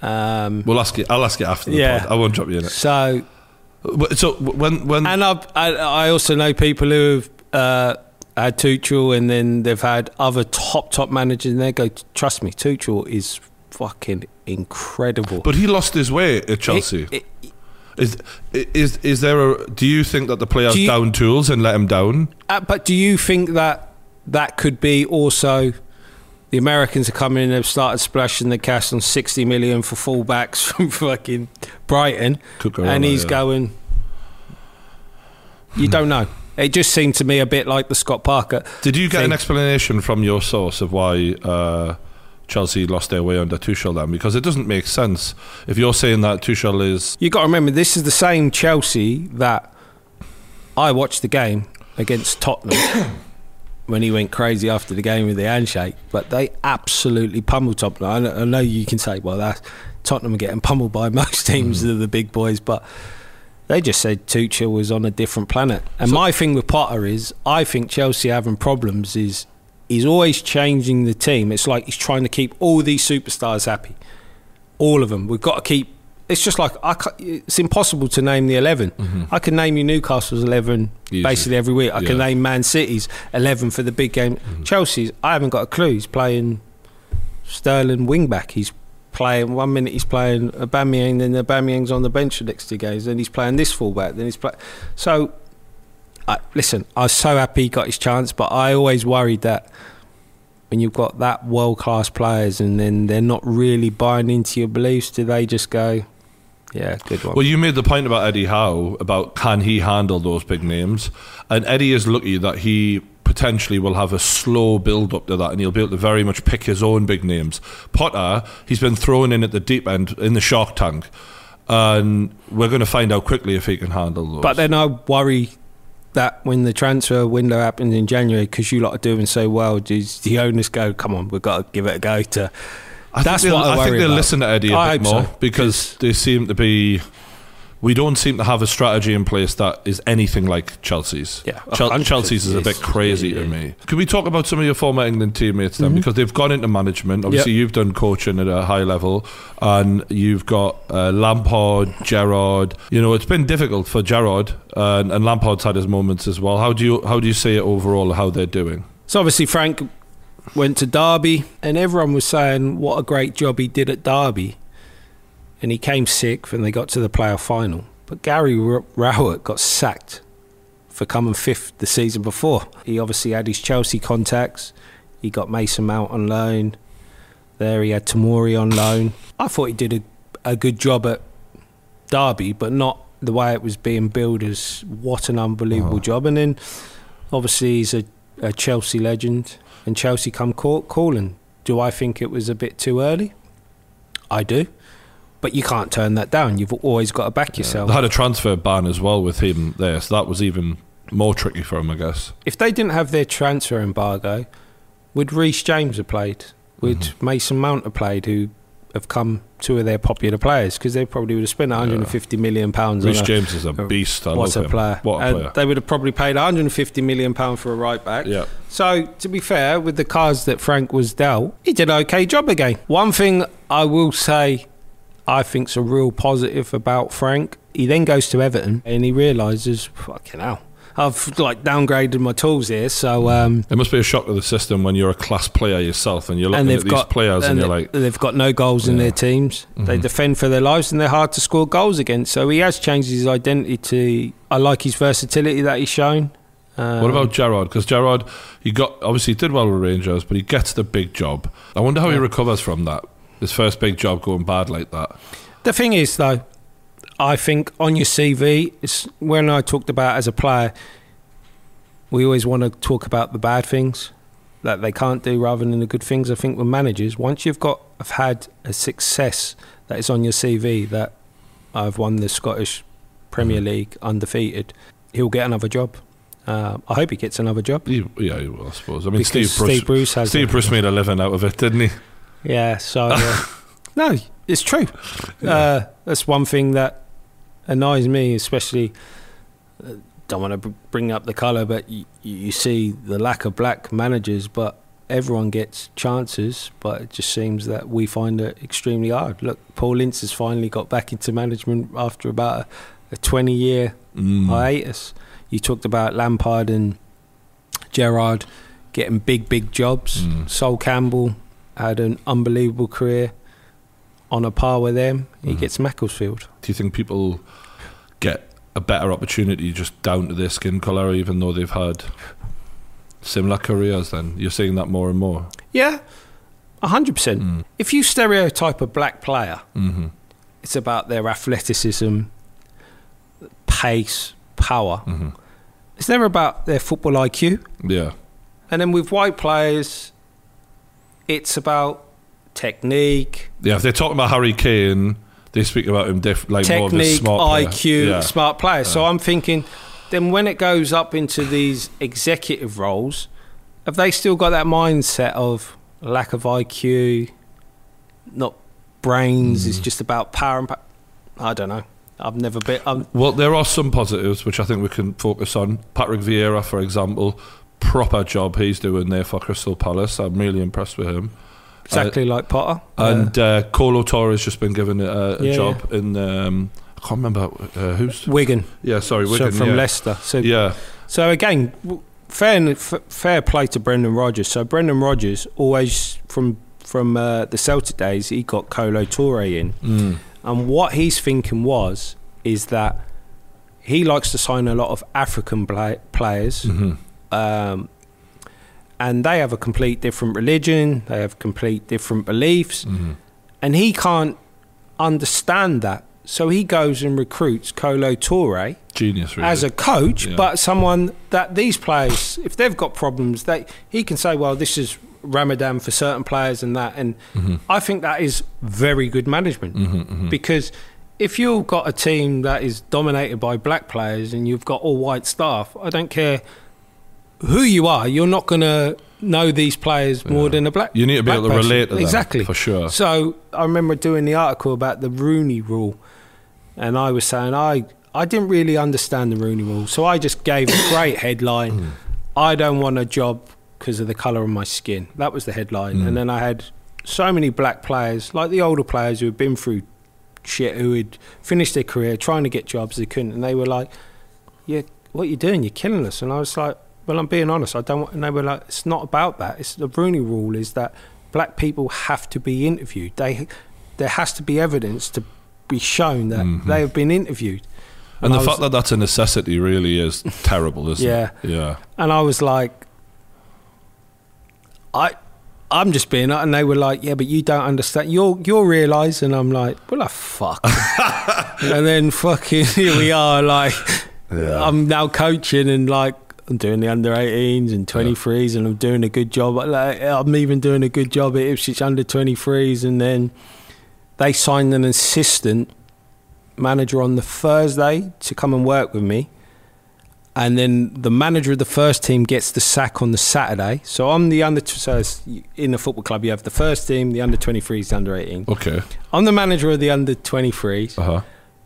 Um, We'll ask it. I'll ask it after the Yeah. pod. I won't drop you in it. so, So when when and I've, I, I also know people who have uh, had Tuchel, and then they've had other top top managers, and they go, "Trust me, Tuchel is fucking incredible." but he lost his way at Chelsea. It- it- is is is there a? Do you think that the players Do you- down tools and let him down? Uh, but do you think that that could be also the Americans are coming in and have started splashing the cash on 60 million for fullbacks <laughs> from fucking Brighton Cucurella, and he's yeah. going you don't know it just seemed to me a bit like the Scott Parker Did you get an explanation from your source of why uh, Chelsea lost their way under Tuchel then? Because it doesn't make sense if you're saying that Tuchel is. you got to remember this is the same Chelsea that I watched the game against Tottenham <coughs> when he went crazy after the game with the handshake, but they absolutely pummeled Tottenham. I know, you can say, well, that Tottenham are getting pummeled by <laughs> most teams Mm. of the big boys, but they just said Tuchel was on a different planet. And my thing with Potter is, I think Chelsea having problems is he's always changing the team. It's like he's trying to keep all these superstars happy, all of them. We've got to keep. It's just like I it's impossible to name the 11 mm-hmm. I can name you Newcastle's eleven Easy. basically every week. I can name Man City's eleven for the big game. Mm-hmm. Chelsea's I haven't got a clue. He's playing Sterling wing back. He's playing one minute he's playing Aubameyang, then Aubameyang's on the bench for the next two games. Then he's playing this fullback. Then he's playing. So, I, listen, I was so happy he got his chance, but I always worried that when you've got that world class players and then they're not really buying into your beliefs, do they just go, yeah, good one. Well, you made the point about Eddie Howe about can he handle those big names, and Eddie is lucky that he potentially will have a slow build up to that, and he'll be able to very much pick his own big names. Potter, he's been thrown in at the deep end in the shark tank, and we're going to find out quickly if he can handle those. But then I worry that when the transfer window happens in January, because you lot are doing so well, does the owners go, come on, we've got to give it a go to. I That's think what I I think they'll about. listen to Eddie a I bit more so, because they seem to be. We don't seem to have a strategy in place that is anything like Chelsea's. Yeah, Chel- Chelsea's is a bit crazy Yeah, to me. Can we talk about some of your former England teammates then? Because they've gone into management. Obviously, you've done coaching at a high level, and you've got uh, Lampard, Gerrard. You know, it's been difficult for Gerrard, and, and Lampard's had his moments as well. How do you how do you see it overall? How they're doing? So obviously, Frank went to Derby, and everyone was saying what a great job he did at Derby. And he came sixth, and they got to the playoff final. But Gary Rowett got sacked for coming fifth the season before. He obviously had his Chelsea contacts. He got Mason Mount on loan. There he had Tomori on loan. I thought he did a, a good job at Derby, but not the way it was being billed as what an unbelievable uh-huh. job. And then obviously he's a, a Chelsea legend, and Chelsea come call, calling. Do I think it was a bit too early? I do, but you can't turn that down. You've always got to back yourself. They had a transfer ban as well with him there, so that was even more tricky for him, I guess. if they didn't have their transfer embargo, would Reece James have played? Would Mm-hmm. Mason Mount have played? Who have come two of their popular players because they probably would have spent 150 million pounds. A, James is a <laughs> beast. I What love a him. player! What a And player. They would have probably paid 150 million pound for a right back. Yeah. So to be fair, with the cards that Frank was dealt, he did an okay job again. One thing I will say, I think's a real positive about Frank. He then goes to Everton and he realises, fucking hell, I've like downgraded my tools here. So um, It must be a shock to the system when you're a class player yourself and you're looking and at these got players and, you're like, they've got no goals in their teams. They defend for their lives and they're hard to score goals against. So he has changed his identity. To I like his versatility that he's shown. Um, what about Gerrard? Because Gerrard, he got obviously he did well with Rangers, but he gets the big job. I wonder how he recovers from that. His first big job going bad like that. The thing is, though, I think on your CV, it's when I talked about as a player, we always want to talk about the bad things that they can't do rather than the good things. I think with managers, once you've got have had a success that is on your CV, that I've won the Scottish Premier League undefeated, he'll get another job. Uh, I hope he gets another job. He, yeah, he will, I suppose. I mean, because Steve Bruce, Steve Bruce has Steve. Bruce made a living out of it, didn't he? Yeah, so uh, <laughs> no, it's true. Uh, that's one thing that annoys me, especially. Uh, don't want to br- bring up the colour, but you, you see the lack of black managers. But everyone gets chances, but it just seems that we find it extremely hard. Look, Paul Ince has finally got back into management after about a, a twenty-year Mm. hiatus. You talked about Lampard and Gerrard getting big, big jobs. Mm. Sol Campbell had an unbelievable career on a par with them. He Mhm. gets Macclesfield. Do you think people get a better opportunity just down to their skin colour, even though they've had similar careers? Then you're seeing that more and more. Yeah, 100%. Mm. If you stereotype a black player, hmm it's about their athleticism, pace, power. hmm It's never about their football IQ. Yeah. And then with white players, it's about technique, Yeah, if they're talking about Harry Kane, they speak about him diff- like more of a technique, smart player. IQ, Yeah. smart players. So Yeah. I'm thinking, then when it goes up into these executive roles, have they still got that mindset of lack of IQ, not brains? Mm. It's just about power and. Pa- I don't know. I've never been. I'm, Well, there are some positives which I think we can focus on. Patrick Vieira, for example, proper job he's doing there for Crystal Palace. I'm really impressed with him. exactly like Potter. And uh, Kolo Touré's just been given a, a Yeah, job in. Um, I can't remember uh, who's. Uh, Wigan, Yeah, sorry, Wigan. so from yeah. Leicester. So Yeah, So again, fair f- fair play to Brendan Rodgers. So Brendan Rodgers always from from uh, the Celtic days, he got Kolo Touré in, mm. and what he's thinking was is that he likes to sign a lot of African play- players, hmm um, and they have a complete different religion, they have complete different beliefs, hmm and he can't understand that. So he goes and recruits Kolo Touré genius. Really. as a coach, Yeah. but someone that these players, if they've got problems, they he can say, well, this is Ramadan for certain players and that, and hmm I think that is very good management hmm hmm because if you've got a team that is dominated by black players and you've got all white staff, I don't care who you are, you're not going to know these players more Yeah. than a black. You need to be able to person. relate to them exactly for sure. so I remember doing the article about the Rooney Rule, and I was saying I I didn't really understand the Rooney Rule, so I just gave a great headline. I don't want a job because of the colour of my skin. That was the headline, Mm. and then I had so many black players, like the older players who had been through shit, who had finished their career trying to get jobs they couldn't, and they were like, "Yeah, what you doing? You're killing us." And I was like, "Well, I'm being honest. I don't." Want, and they were like, "It's not about that. It's the Rooney Rule is that." black people have to be interviewed. They there has to be evidence to be shown that Mhm. they have been interviewed. And the was- fact that that's a necessity really is terrible, isn't Yeah. it? Yeah. Yeah. and I was like, I. I'm just being, and they were like, "Yeah, but you don't understand. You'll you'll realise." And I'm like, "Well, I fuck." <laughs> and then fucking <laughs> here we are, like I'm now coaching and like I'm doing the under 18s and 23s, and I'm doing a good job. Like, I'm even doing a good job at Ipswich under 23s, and then they signed an assistant manager on the Thursday to come and work with me. and then the manager of the first team gets the sack on the Saturday. So I'm the under. So in the football club, you have the first team, the under 23s, the under 18. Okay. I'm the manager of the under 23s. Uh huh.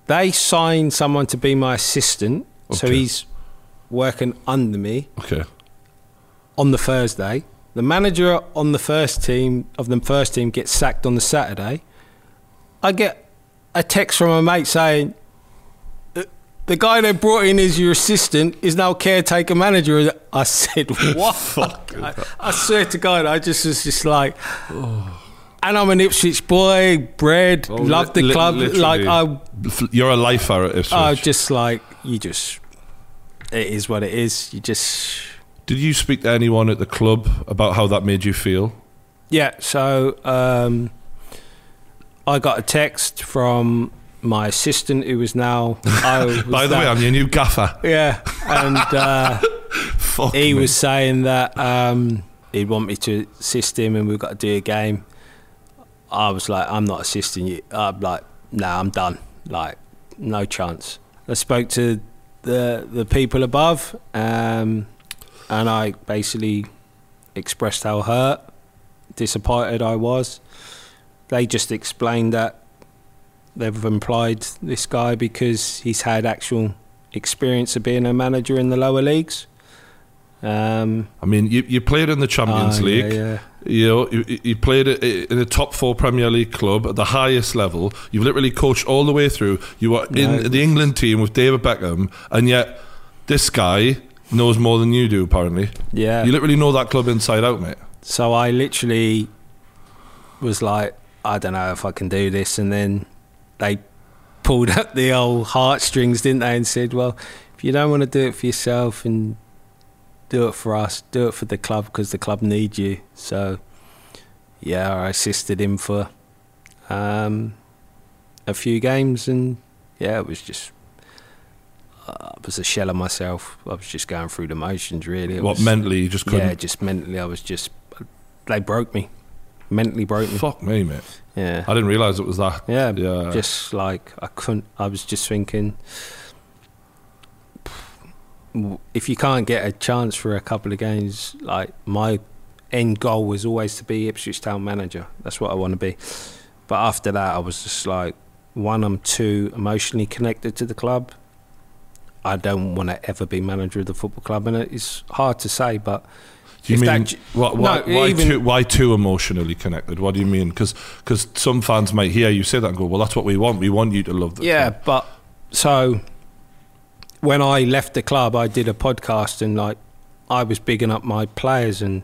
They sign someone to be my assistant, so he's working under me Okay. on the Thursday. The manager on the first team of the first team gets sacked on the Saturday. I get a text from a mate saying, "Uh, "The guy they brought in as your assistant is now caretaker manager." I said, <laughs> "What?" I, I swear to God, I just was just like, and I'm an Ipswich boy, bred, love the Li- club. Like I, You're a lifer at Ipswich. I was just like you just. It is what it is. You just. Did you speak to anyone at the club about how that made you feel? Yeah, so um, I got a text from my assistant who was now. I <laughs> was By the way, I'm your new gaffer. yeah, and uh, <laughs> Fuck he me. was saying that um, he'd want me to assist him, and we've got to do a game. I was like, I'm not assisting you. I'm like, nah, I'm done. Like, no chance. I spoke to the the people above, um, and I basically expressed how hurt, disappointed I was. They just explained that they've employed this guy because he's had actual experience of being a manager in the lower leagues. Um, I mean, you, you played in the Champions oh, League. Yeah, yeah. You know, you, you played it in a top four Premier League club at the highest level. You've literally coached all the way through. You were in the England team with David Beckham, and yet this guy knows more than you do. Apparently, Yeah. you literally know that club inside out, mate. So I literally was like, I don't know if I can do this. And then they pulled up the old heartstrings, didn't they? And said, well, if you don't want to do it for yourself and do it for us, do it for the club because the club need you. So, yeah, I assisted him for um, a few games. And yeah, it was just. I was a shell of myself. I was just going through the motions, really. It What was- mentally you just couldn't. yeah, just mentally, I was just. They broke me. Mentally broke me. Fuck me, mate. Yeah. I didn't realise it was that. Yeah, Yeah. just like I couldn't. I was just thinking, if you can't get a chance for a couple of games, like my end goal was always to be Ipswich Town manager. That's what I want to be. But after that, I was just like, one, I'm too emotionally connected to the club. I don't want to ever be manager of the football club, and it's hard to say, but Do you mean that what, why, No, why, even- too, why too emotionally connected? What do you mean? Because some fans might hear you say that and go, "Well, that's what we want. We want you to love the Yeah, club." but so when I left the club, I did a podcast and like I was bigging up my players and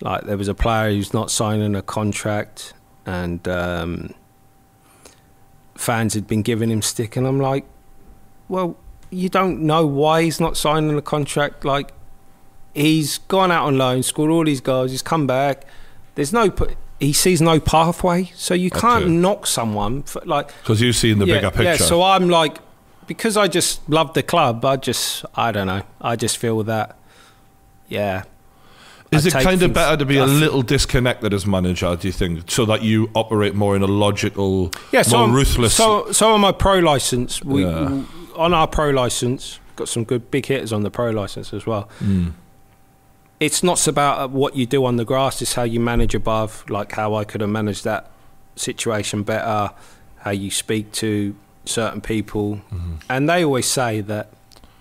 like there was a player who's not signing a contract and um, fans had been giving him stick and I'm like, well, you don't know why he's not signing a contract. Like he's gone out on loan, scored all these goals, he's come back. There's no. He sees no pathway, so you can't knock someone for like Because you've seen the yeah, bigger picture. Yeah, so I'm like, because I just love the club, I just, I don't know, I just feel that, yeah. Is I it kind of better to be a little disconnected as manager? Do you think, so that you operate more in a logical, Yeah, so more I'm- ruthless? So, so on my pro license, we Yeah. on our pro license got some good big hitters on the pro license as well. Mm. It's not about what you do on the grass; it's how you manage above. Like how I could have managed that situation better, how you speak to certain people, Mm-hmm. and they always say that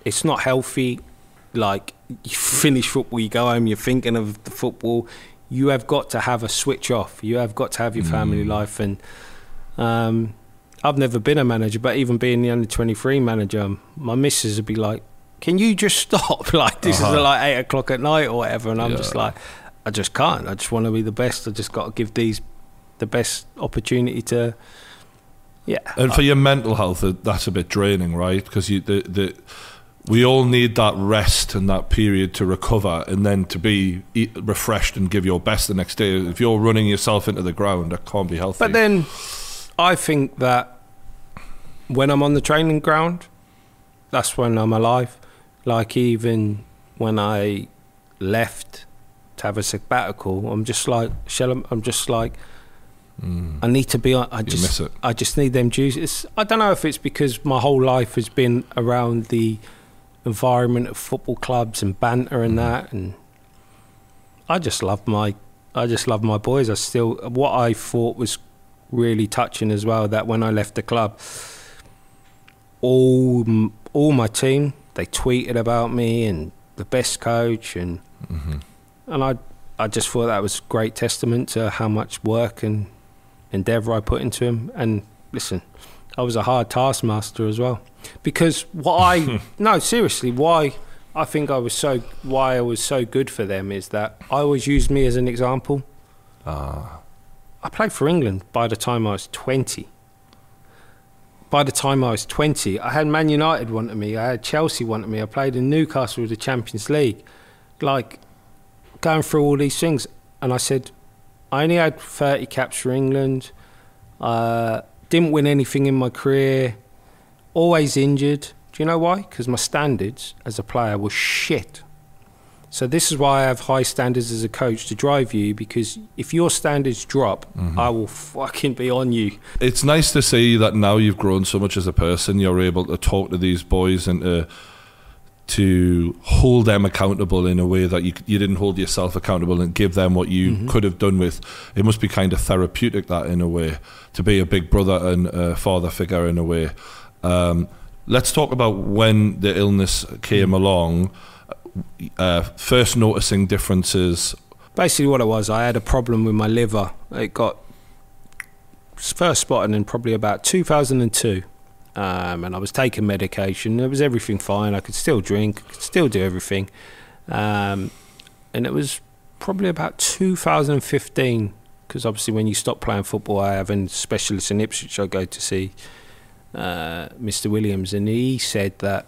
it's not healthy. Like you finish football, you go home, you're thinking of the football. You have got to have a switch off. You have got to have your family Mm. life, and um, I've never been a manager, but even being the under twenty three manager, my missus would be like, "Can you just stop? <laughs> like this Uh-huh. is like eight o'clock at night or whatever," and I'm Yeah. just like, "I just can't. I just want to be the best. I just got to give these the best opportunity to." Yeah, And for your mental health, uh, that's a bit draining, right? Because you, the, the, we all need that rest and that period to recover, and then to be refreshed and give your best the next day. If you're running yourself into the ground, that can't be healthy. But then I think that when I'm on the training ground, that's when I'm alive. Like even when I left to have a sabbatical, I'm just like, shall I, I'm just like, I need to be on. I just, Mm. miss it. I just need them juices. I don't know if it's because my whole life has been around the environment of football clubs and banter and that, and I just love my, I just love my boys. I still what I thought was really touching as well that when I left the club, all all my team they tweeted about me and the best coach and Mm-hmm. and I I just thought that was great testament to how much work and endeavour I put into him. And listen, I was a hard taskmaster as well because what <laughs> I no seriously why I think I was so why I was so good for them is that I always used me as an example. Ah, I played for England by the time I was 20. By the time I was 20, I had Man United wanted me, I had Chelsea wanted me, I played in Newcastle with the Champions League. Like, going through all these things. And I said, I only had 30 caps for England, uh, didn't win anything in my career, always injured. Do you know why? Because my standards as a player were shit. So this is why I have high standards as a coach to drive you because if your standards drop, I will fucking be on you. it's nice to see that now you've grown so much as a person. You're able to talk to these boys and to to hold them accountable in a way that you you didn't hold yourself accountable and give them what you could have done with. It must be kind of therapeutic that in a way to be a big brother and a father figure in a way. Um, let's talk about when the illness came along. Uh, first noticing differences. Basically, what it was, I had a problem with my liver. It got first spotted in probably about 2002. Um, and I was taking medication. It was everything fine. I could still drink, could still do everything. Um, and it was probably about 2015, because obviously when you stop playing football, I have a specialist in Ipswich. I go to see uh, Mr. Williams, and he said that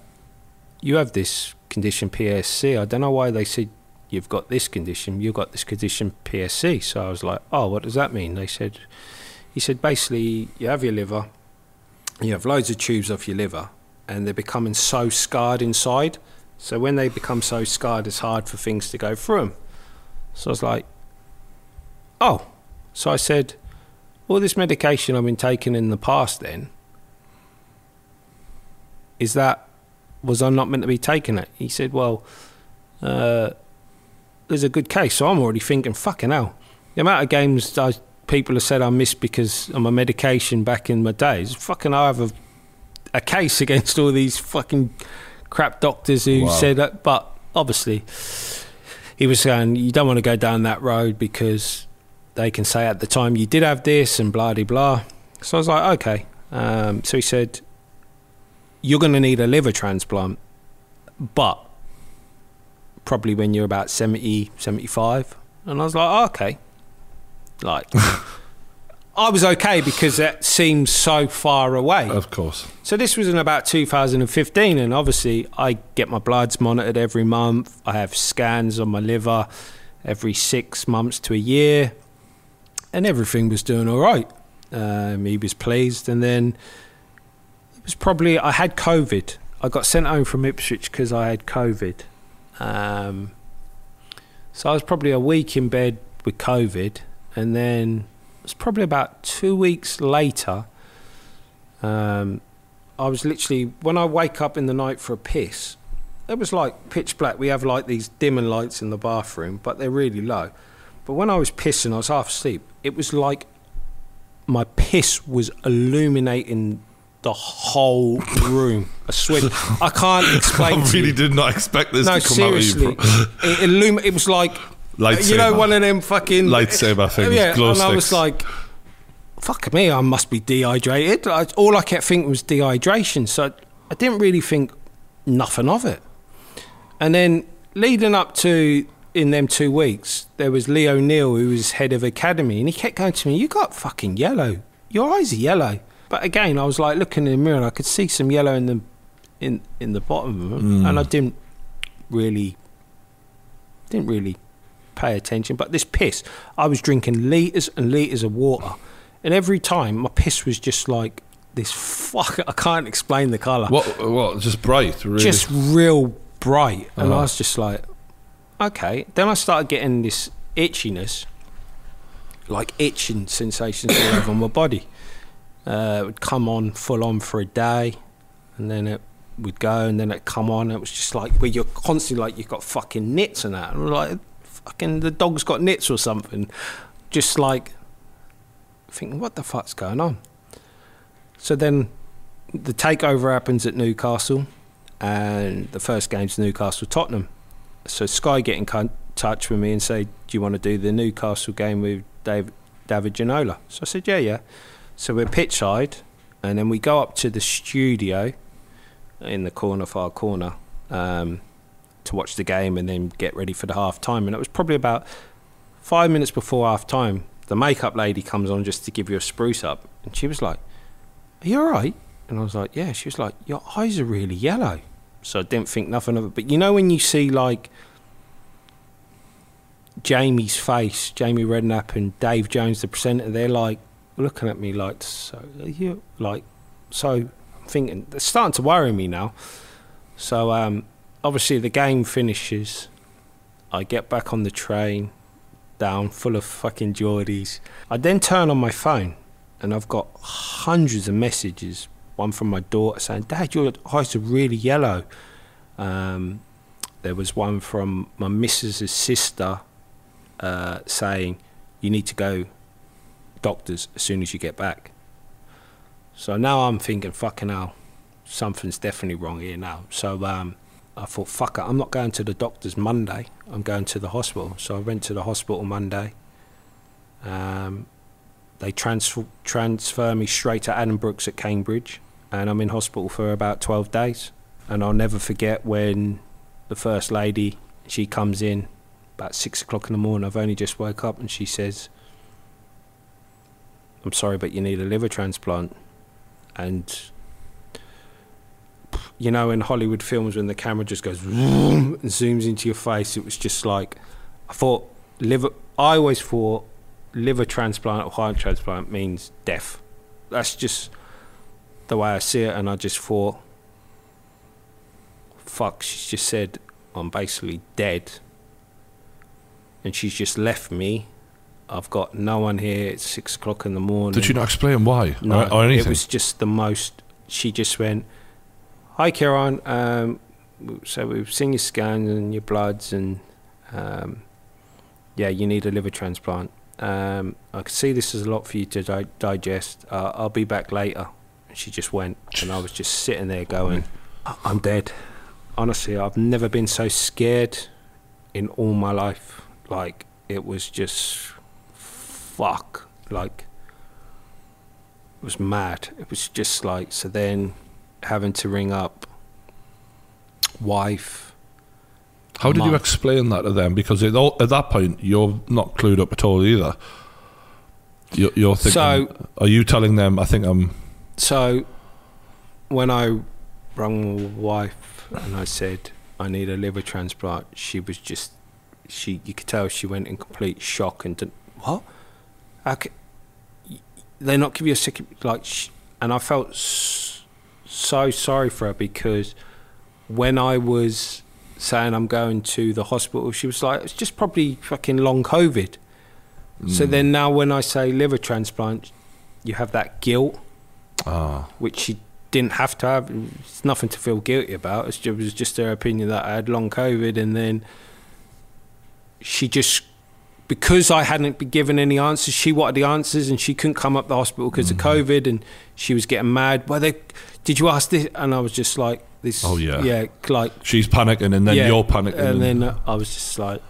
you have this condition PSC. I don't know why they said you've got this condition. You've got this condition PSC. So I was like, oh, what does that mean? They said, he said basically you have your liver, you have loads of tubes off your liver, and they're becoming so scarred inside. So when they become so scarred, it's hard for things to go through them. So I was like, oh. So I said, all this medication I've been taking in the past then, is that, was I not meant to be taking it? He said, well, uh, there's a good case. So I'm already thinking, fucking hell. The amount of games I, people have said I missed because of my medication back in my days, fucking I have a, a case <laughs> against all these fucking crap doctors who Wow. said that. But obviously, he was saying you don't want to go down that road because they can say at the time you did have this and blah de blah. So I was like, okay. Um, so he said, you're going to need a liver transplant, but probably when you're about 70, 75. And I was like, oh, okay. Like, <laughs> I was okay because that seems so far away. Of course. So this was in about 2015, and obviously I get my bloods monitored every month. I have scans on my liver every six months to a year, and everything was doing all right. Um, he was pleased, and then it was probably I had COVID. I got sent home from Ipswich because I had COVID. Um, so I was probably a week in bed with COVID, and then it's probably about two weeks later. Um, I was literally when I wake up in the night for a piss. It was like pitch black. We have like these dimming lights in the bathroom, but they're really low. But when I was pissing, I was half asleep. It was like my piss was illuminating the whole room. I swear, I can't <laughs> explain. I really did not expect this No, to come seriously, out of you. bro. it, illum- it was like Lightsaber. you know one of them fucking Lightsaber things, Yeah, glow and I was like, "Fuck me, I must be dehydrated." I, all I kept thinking was dehydration, so I didn't really think nothing of it. And then leading up to in them two weeks, there was Lee O'Neill, who was head of academy, and he kept going to me, "You got fucking yellow. Your eyes are yellow." But again, I was like looking in the mirror, and I could see some yellow in the in in the bottom of them, Mm. and I didn't really didn't really pay attention. But this piss, I was drinking liters and liters of water, and every time my piss was just like this. Fuck, I can't explain the color. What? What? Just bright, really. Just real bright, and I Uh-huh. was just like, okay. Then I started getting this itchiness, like itching sensations all over my body. Uh, it would come on full on for a day, and then it we'd go, and then it'd come on. And it was just like where you're constantly like you've got fucking nits and that, and we're like fucking the dog's got nits or something. Just like thinking, what the fuck's going on? So then the takeover happens at Newcastle, and the first game's Newcastle Tottenham. So Sky get in touch with me and say, "Do you want to do the Newcastle game with Dave, David Ginola?" So I said, "Yeah, yeah." So we're pitch side, and then we go up to the studio in the corner, far corner, um, to watch the game, and then get ready for the half time. And it was probably about five minutes before half time. The makeup lady comes on just to give you a spruce up, and she was like, "Are you all right?" And I was like, "Yeah." She was like, "Your eyes are really yellow." So I didn't think nothing of it. But you know when you see like Jamie's face, Jamie Redknapp and Dave Jones, the presenter, they're like looking at me like, so you like, so I'm thinking it's starting to worry me now. So um, obviously the game finishes. I get back on the train, down full of fucking Geordies. I then turn on my phone, and I've got hundreds of messages. One from my daughter saying, "Dad, your eyes are really yellow." Um, there was one from my missus's sister uh, saying, "You need to go doctors as soon as you get back." So now I'm thinking, "Fucking hell, something's definitely wrong here now." So um, I thought, "Fuck it, I'm not going to the doctors Monday. I'm going to the hospital." So I went to the hospital Monday. Um, they transfer transfer me straight to Addenbrooke's at Cambridge, and I'm in hospital for about 12 days. And I'll never forget when the first lady she comes in about six o'clock in the morning. I've only just woke up, and she says, "I'm sorry, but you need a liver transplant." And you know, in Hollywood films, when the camera just goes <laughs> and zooms into your face, it was just like I thought liver. I always thought liver transplant or heart transplant means death. That's just the way I see it, and I just thought, fuck, she's just said I'm basically dead, and she's just left me. I've got no one here. It's six o'clock in the morning. Did you not explain why No, or, or anything? it was just the most. She just went, "Hi, Kieron. Um, so we've seen your scans and your bloods, and um, yeah, you need a liver transplant. Um, I can see this is a lot for you to di- digest. Uh, I'll be back later." And she just went, and I was just sitting there going, "I- "I'm dead." Honestly, I've never been so scared in all my life. Like it was just fuck. Like it was mad. It was just like so. Then having to ring up wife. How did you explain that to them? Because at, all, at that point, you're not clued up at all either. You're, you're thinking, So- are you telling them, I think I'm. So when I rang my wife and I said I need a liver transplant, she was just she. You could tell she went in complete shock and didn't, what? How they not give you a second like? Sh- and I felt s- so sorry for her because when I was saying I'm going to the hospital, she was like, it's just probably fucking long COVID. So Mm. then now when I say liver transplant, you have that guilt, Ah, which she didn't have to have. It's nothing to feel guilty about. It's ju- It was just her opinion that I had long COVID, and then she just because I hadn't been given any answers, she wanted the answers, and she couldn't come up the hospital because Mm-hmm. of COVID, and she was getting mad. Well, they did you ask this? And I was just like, this. Oh, yeah. yeah, like she's panicking, and then yeah, you're panicking. And then uh, I was just like,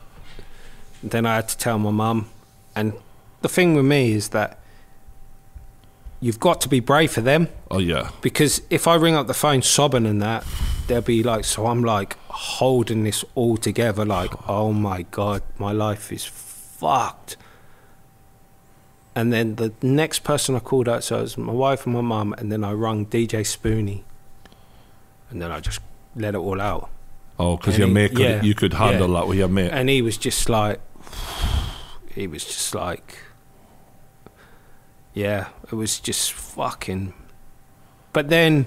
then I had to tell my mum. And the thing with me is that you've got to be brave for them oh, yeah. because if I ring up the phone sobbing and that, they'll be like, so I'm like holding this all together, like, oh my God, my life is fucked. And then the next person I called out, so it was my wife and my mum, and then I rung DJ Spoonie. And then I just let it all out. Oh, because your he- mate, could, yeah, you could handle yeah. that with your mate. and he was just like <sighs> he was just like yeah it was just fucking but then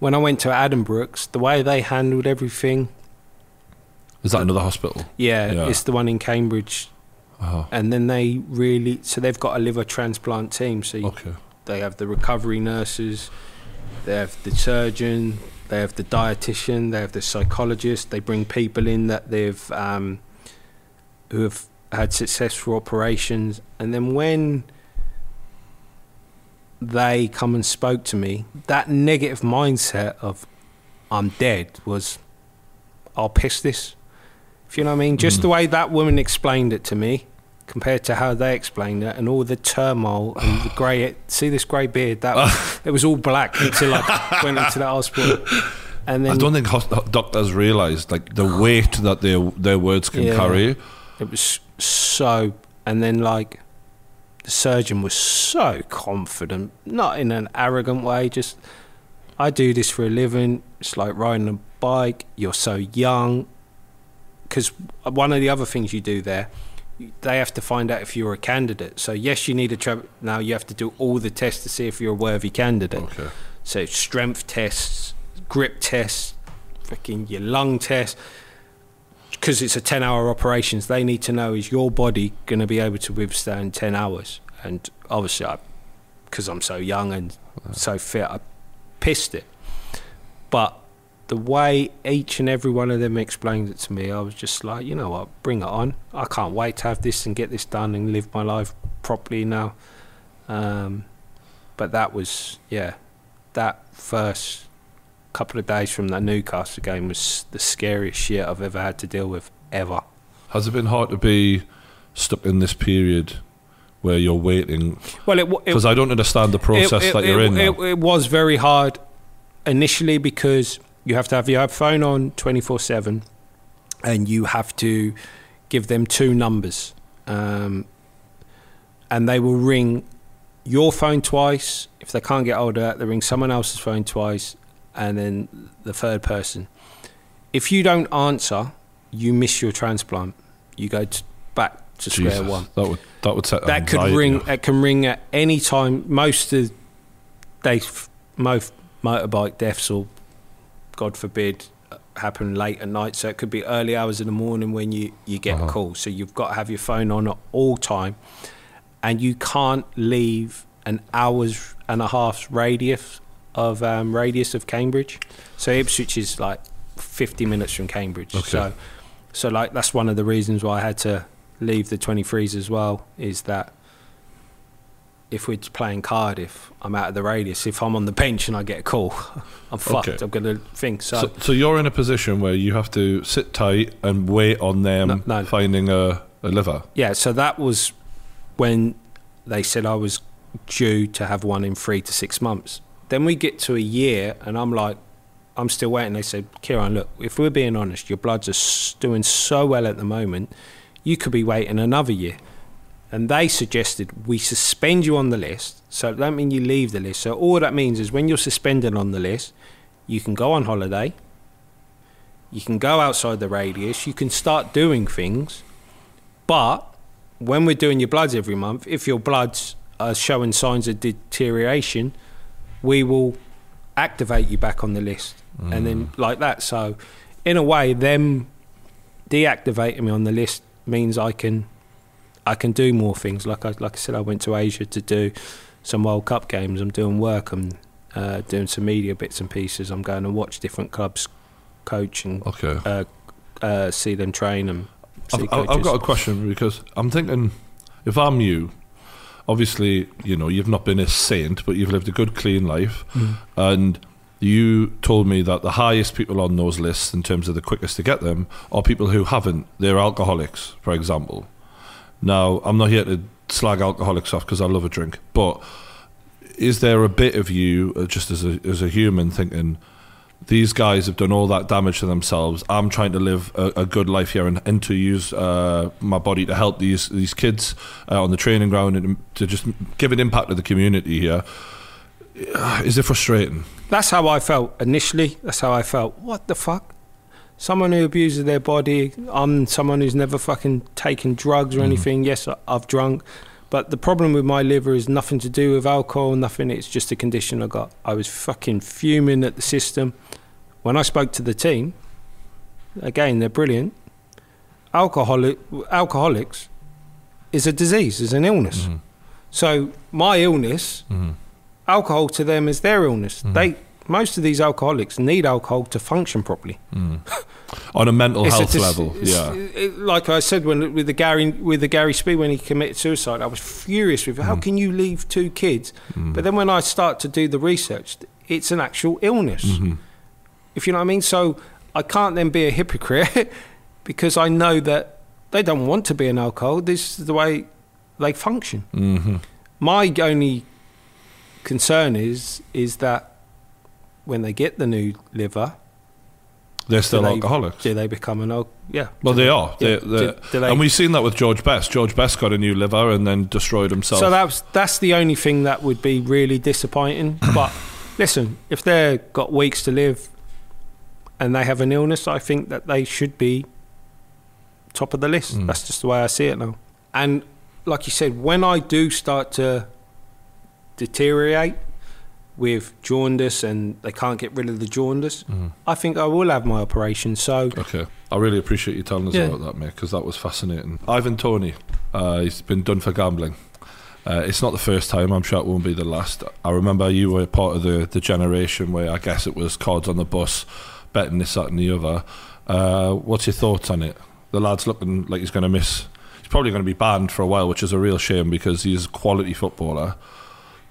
when i went to Addenbrooke's the way they handled everything Is that another hospital? yeah, Yeah. it's the one in cambridge Oh, and then they really so they've got a liver transplant team so you- okay. they have the recovery nurses they have the surgeon They have the dietitian. They have the psychologist. They bring people in that they've um, who have had successful operations, and then when they come and spoke to me, that negative mindset of I'm dead was I'll piss this. If you know what I mean, just the way that woman explained it to me, compared to how they explained it, and all the turmoil and the grey. See this grey beard? That was, <laughs> it was all black until I went into that hospital. And then I don't think doctors realised like the oh. weight that their their words can Yeah. carry. it was so. And then like the surgeon was so confident, not in an arrogant way. Just I do this for a living. It's like riding a bike. You're so young. Because one of the other things you do there, they have to find out if you're a candidate. So yes, you need a tra- now. You have to do all the tests to see if you're a worthy candidate. Okay. So strength tests, grip tests, fucking your lung test. Because it's a ten-hour operations, they need to know is your body going to be able to withstand ten hours. And obviously, I, because I'm so young and so fit, I pissed it. But the way each and every one of them explained it to me, I was just like, you know what, bring it on. I can't wait to have this and get this done and live my life properly now. Um, but that was, yeah, that first couple of days from that Newcastle game was the scariest shit I've ever had to deal with, ever. Has it been hard to be stuck in this period where you're waiting? Well, it, it Because I don't understand the process it, that you're it, in. It, it was very hard initially because you have to have your phone on 24 7 and you have to give them two numbers. Um, and they will ring your phone twice. If they can't get hold of that, they ring someone else's phone twice and then the third person. If you don't answer, you miss your transplant. You go t- back to square one That would that would set that could ring. It can ring at any time. Most of they, most motorbike deaths, or God forbid, happen late at night. So it could be early hours in the morning when you you get Uh-huh. a call. So you've got to have your phone on at all time, and you can't leave an hour's and a half's radius of um, radius of Cambridge. So Ipswich is like fifty minutes from Cambridge. Okay. So so like that's one of the reasons why I had to leave the 23s as well is that if we're playing Cardiff, I'm out of the radius. If I'm on the bench and I get a call, <laughs> I'm fucked. Okay. I'm going to think so. So, so you're in a position where you have to sit tight and wait on them No, no. finding a, a liver. yeah, so that was when they said I was due to have one in three to six months. Then we get to a year, and I'm like, I'm still waiting. They said, Kieron, look, if we're being honest, your bloods are doing so well at the moment, you could be waiting another year. And they suggested we suspend you on the list. So it don't mean you leave the list. So all that means is when you're suspended on the list, you can go on holiday, you can go outside the radius, you can start doing things, but when we're doing your bloods every month, if your bloods are showing signs of deterioration, we will activate you back on the list. And then mm. like that. So in a way, them deactivating me on the list means I can I can do more things. Like I like I said, I went to Asia to do some World Cup games. I'm doing work. I'm uh, doing some media bits and pieces. I'm going to watch different clubs, coach and Okay. uh, uh, see them train and I've, I've got a question because I'm thinking if I'm you, obviously, you know, you've not been a saint, but you've lived a good, clean life. Mm. And you told me that the highest people on those lists, in terms of the quickest to get them, are people who haven't. They're alcoholics, for example. Now, I'm not here to slag alcoholics off because I love a drink, but is there a bit of you, uh, just as a, as a human, thinking, these guys have done all that damage to themselves. I'm trying to live a, a good life here and, and to use uh, my body to help these these kids uh, on the training ground and to just give an impact to the community here. Uh, it frustrating? That's how I felt initially. That's how I felt. What the fuck? Someone who abuses their body. I'm someone who's never fucking taken drugs or mm-hmm. anything. Yes, I've drunk. But the problem with my liver is nothing to do with alcohol, nothing. It's just a condition I got. I was fucking fuming at the system. When I spoke to the team, again, they're brilliant. Alcoholic, alcoholics is a disease, is an illness. Mm-hmm. So my illness Mhm. alcohol to them is their illness. Mm-hmm. They most of these alcoholics need alcohol to function properly. On a mental <laughs> a health dis- level, yeah. it- like I said when with the Gary with the Gary Speed when he committed suicide, I was furious with him. how Mm. can you leave two kids? But then when I start to do the research, it's an actual illness. Mm-hmm. If you know what I mean. So I can't then be a hypocrite <laughs> because I know that they don't want to be an alcohol. This is the way they function. hmm My only concern is is that when they get the new liver, They're still do they- alcoholics. do they become an al- yeah? Well, Do they are. yeah, They, they, do- do they- and we've seen that with George Best. George Best got a new liver and then destroyed himself. So that's that's the only thing that would be really disappointing. <coughs> But listen, if they've got weeks to live and they have an illness, I think that they should be top of the list. Mm. That's just the way I see it now. And like you said, when I do start to deteriorate with jaundice and they can't get rid of the jaundice, Mhm. I think I will have my operation. So Okay. I really appreciate you telling us Yeah. about that, mate, because that was fascinating. Ivan Toney, uh, he's been done for gambling. Uh, it's not the first time, I'm sure it won't be the last. I remember you were part of the, the generation where I guess it was cards on the bus, betting this, that, and the other. Uh, what's your thoughts on it? The lad's looking like he's going to miss. He's probably going to be banned for a while, which is a real shame because he's a quality footballer.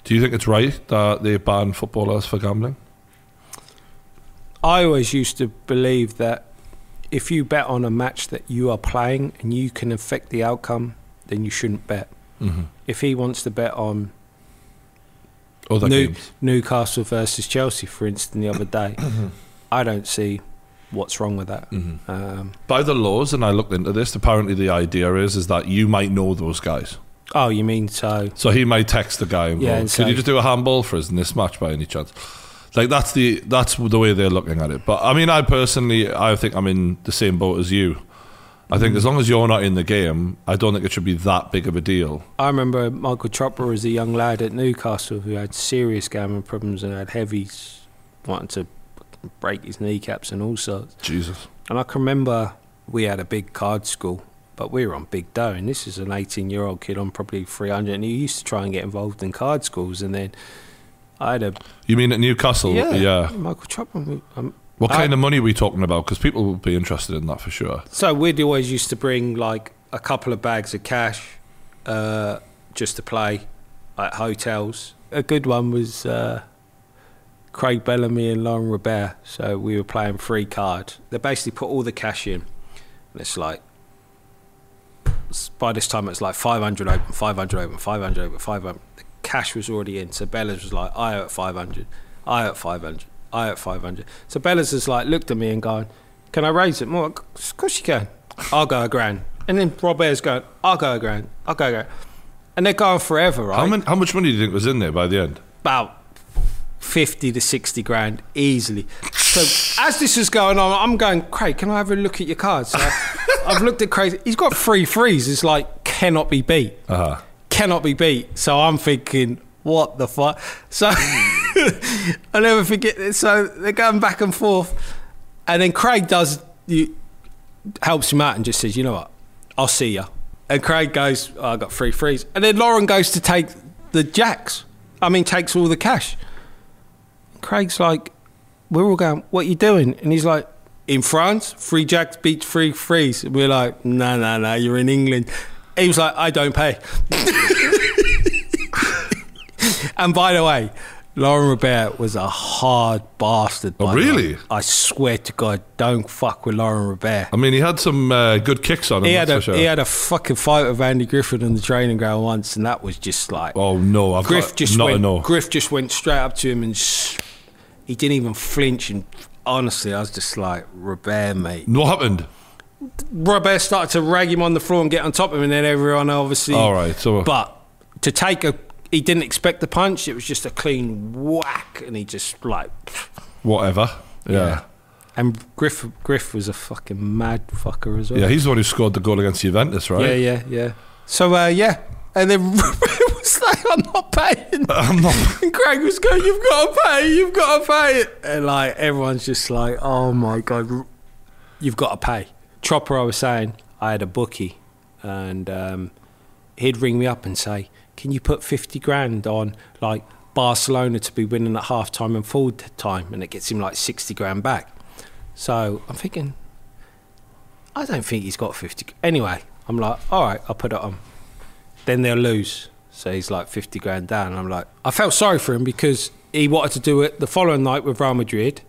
Do you think it's right that they ban footballers for gambling? I always used to believe that if you bet on a match that you are playing and you can affect the outcome, then you shouldn't bet. Mm-hmm. If he wants to bet on Other New- games. Newcastle versus Chelsea, for instance, the other day, <coughs> I don't see what's wrong with that. Mm-hmm. Um, By the laws, and I looked into this. Apparently, the idea is is that you might know those guys, oh, you mean so? so he may text the guy and Yeah, go, and "Could you just do a handball for us in this match by any chance?" Like that's the that's the way they're looking at it. But I mean, I personally, I think I'm in the same boat as you. I think as mm. long as you're not in the game, I don't think it should be that big of a deal. I remember Michael Chopra as a young lad at Newcastle who had serious gambling problems and had heavies wanting to break his kneecaps and all sorts. Jesus. And I can remember we had a big card school, but we were on big dough. And this is an 18 year old kid on probably 300. And he used to try and get involved in card schools. And then I had a. You mean at Newcastle? yeah, Michael Chopra. Um, What I- kind of money are we talking about? Because people will be interested in that for sure. so we'd always used to bring like a couple of bags of cash uh, just to play at hotels. A good one was uh, Craig Bellamy and Laurent Robert. So we were playing free card. They basically put all the cash in. And it's like, by this time it's like 500 open, 500 open, 500 open, 500. The cash was already in. So Bella's was like, I owe at 500, I owe at 500, I owe at 500. So Bella's has like looked at me and gone, Can I raise it more? Of course you can. I'll go a grand. And then Robert's going, I'll go a grand, I'll go a grand. And they're going forever, right? How, many, how much money do you think was in there by the end? about 50 to 60 grand easily. So as this is going on, I'm going, Craig, can I have a look at your cards? So <laughs> I've looked at Craig. He's got three threes. It's like, cannot be beat. Uh huh. Cannot be beat. So I'm thinking, what the fuck? So <laughs> I never forget this. So they're going back and forth. And then Craig does, you, helps him out and just says, you know what? I'll see you. And Craig goes, oh, I got three threes. And then Laurent goes to take the jacks. I mean, takes all the cash. Craig's like, we're all going, what are you doing? And he's like, in France, free jacks beat three threes. And we're like, no, no, no, you're in England. He was like, I don't pay. <laughs> and by the way, Laurent Robert was a hard bastard. Oh, really? I swear to God, don't fuck with Laurent Robert. I mean, he had some uh, good kicks on him. He had, a, for sure. he had a fucking fight with Andy Griffin in the training ground once, and that was just like oh no, I've Griff got just not went. Griff just went straight up to him and sh- he didn't even flinch. And honestly, I was just like, Robert, mate. What happened? Robert started to rag him on the floor and get on top of him, and then everyone obviously. All right, so But to take a, he didn't expect the punch. It was just a clean whack, and he just like. whatever. Yeah. Yeah. And Griff, Griff was a fucking mad fucker as well. yeah, He's the one who scored the goal against Juventus, right? Yeah, yeah, yeah. So uh, yeah, and then <laughs> it was like, "I'm not paying." <laughs> I'm not. <laughs> And Craig was going, "You've got to pay. You've got to pay it." And like everyone's just like, "Oh my god, you've got to pay." Chopra, I was saying, I had a bookie, and um, he'd ring me up and say, "Can you put fifty grand on like Barcelona to be winning at half time and full time, and it gets him like 60 grand back. So I'm thinking, I don't think he's got 50. Anyway, I'm like, all right, I'll put it on. Then they'll lose. So he's like 50 grand down. I'm like, I felt sorry for him because he wanted to do it the following night with Real Madrid,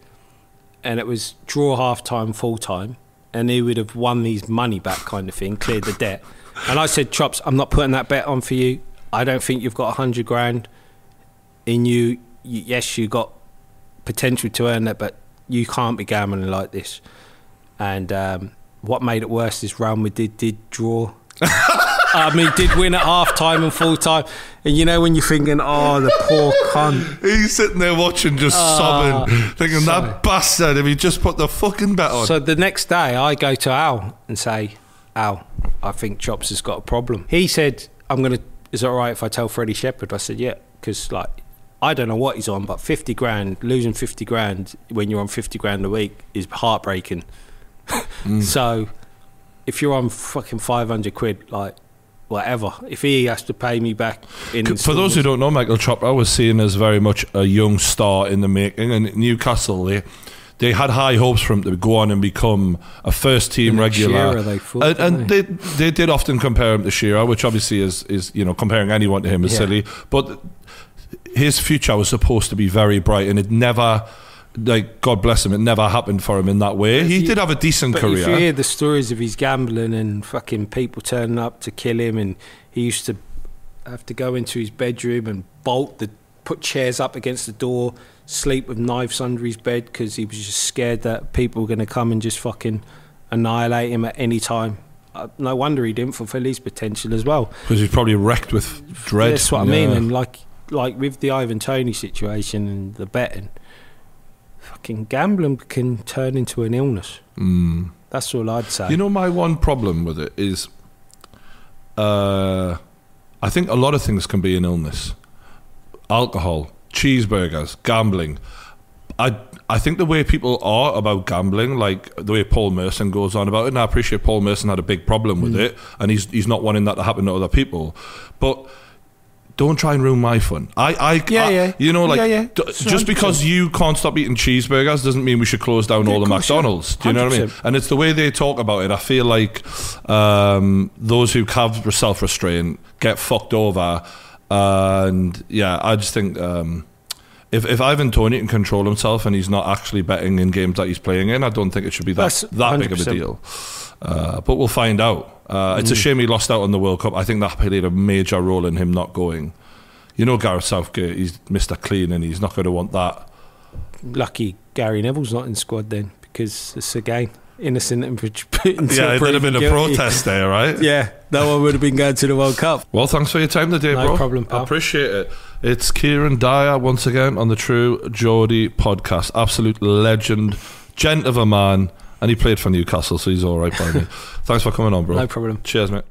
and it was draw half time, full time, and he would have won his money back, kind of thing, cleared the debt. And I said, Chops, I'm not putting that bet on for you. I don't think you've got a 100 grand in you. you yes, you got potential to earn that, but you can't be gambling like this. And um, what made it worse is Real Madrid did draw. <laughs> I mean, did win at half time and full time. And you know when you're thinking, oh, the poor cunt. He's sitting there watching, just Ah, sobbing, thinking sorry. that bastard. If he just put the fucking bet on, So the next day, I go to Al and say, Al, I think Chops has got a problem. He said, I'm going to, is it all right if I tell Freddy Shepherd? I said, yeah, because like, I don't know what he's on, but 50 grand, losing 50 grand when you're on 50 grand a week is heartbreaking. Mm. <laughs> So if you're on fucking 500 quid, like, whatever, if he has to pay me back in For those who don't know, Michael Chopra was seen as very much a young star in the making, and Newcastle they they had high hopes for him to go on and become a first team And regular. Shearer, and and they they did often compare him to Shearer, which obviously is is you know comparing anyone to him is Yeah. silly, but his future was supposed to be very bright, and it never. Like God bless him, it never happened for him in that way. He you- did have a decent career. if you hear the stories of his gambling and fucking people turning up to kill him, and he used to have to go into his bedroom and bolt the, put chairs up against the door, sleep with knives under his bed because he was just scared that people were going to come and just fucking annihilate him at any time. Uh, no wonder he didn't fulfil his potential as well. because he's probably wrecked with dread. That's what I mean. And like, like with the Ivan Toney situation and the betting, fucking gambling can turn into an illness. Mm. That's all I'd say. You know, my one problem with it is, uh, I think a lot of things can be an illness. Alcohol, cheeseburgers, gambling. I I think the way people are about gambling, like the way Paul Merson goes on about it, and I appreciate Paul Merson had a big problem with it, and he's he's not wanting that to happen to other people, but. Don't try and ruin my fun. I, I, Yeah, I- yeah. you know, like Yeah, yeah. just because you can't stop eating cheeseburgers doesn't mean we should close down Yeah, all the. McDonald's. Do you know what I mean? And it's the way they talk about it. I feel like um, those who have self restraint get fucked over. And yeah, I just think um, if, if Ivan Toney can control himself and he's not actually betting in games that he's playing in, I don't think it should be that, That's that big of a deal. Uh, but we'll find out. Uh, it's a shame he lost out on the World Cup. I think that played a major role in him not going. You know, Gareth Southgate, he's Mr. Clean and he's not going to want that. lucky Gary Neville's not in squad then because it's again innocent and put <laughs> into Yeah, there'd have been a protest there, right? <laughs> Yeah, that one would have been going to the World Cup. Well, thanks for your time today, No bro. No problem, I pal. appreciate it. It's Kieron Dyer once again on the True Geordie podcast. Absolute legend, gent of a man, and he played for Newcastle, so he's all right by me. <laughs> Thanks for coming on, bro. No problem. Cheers, mate.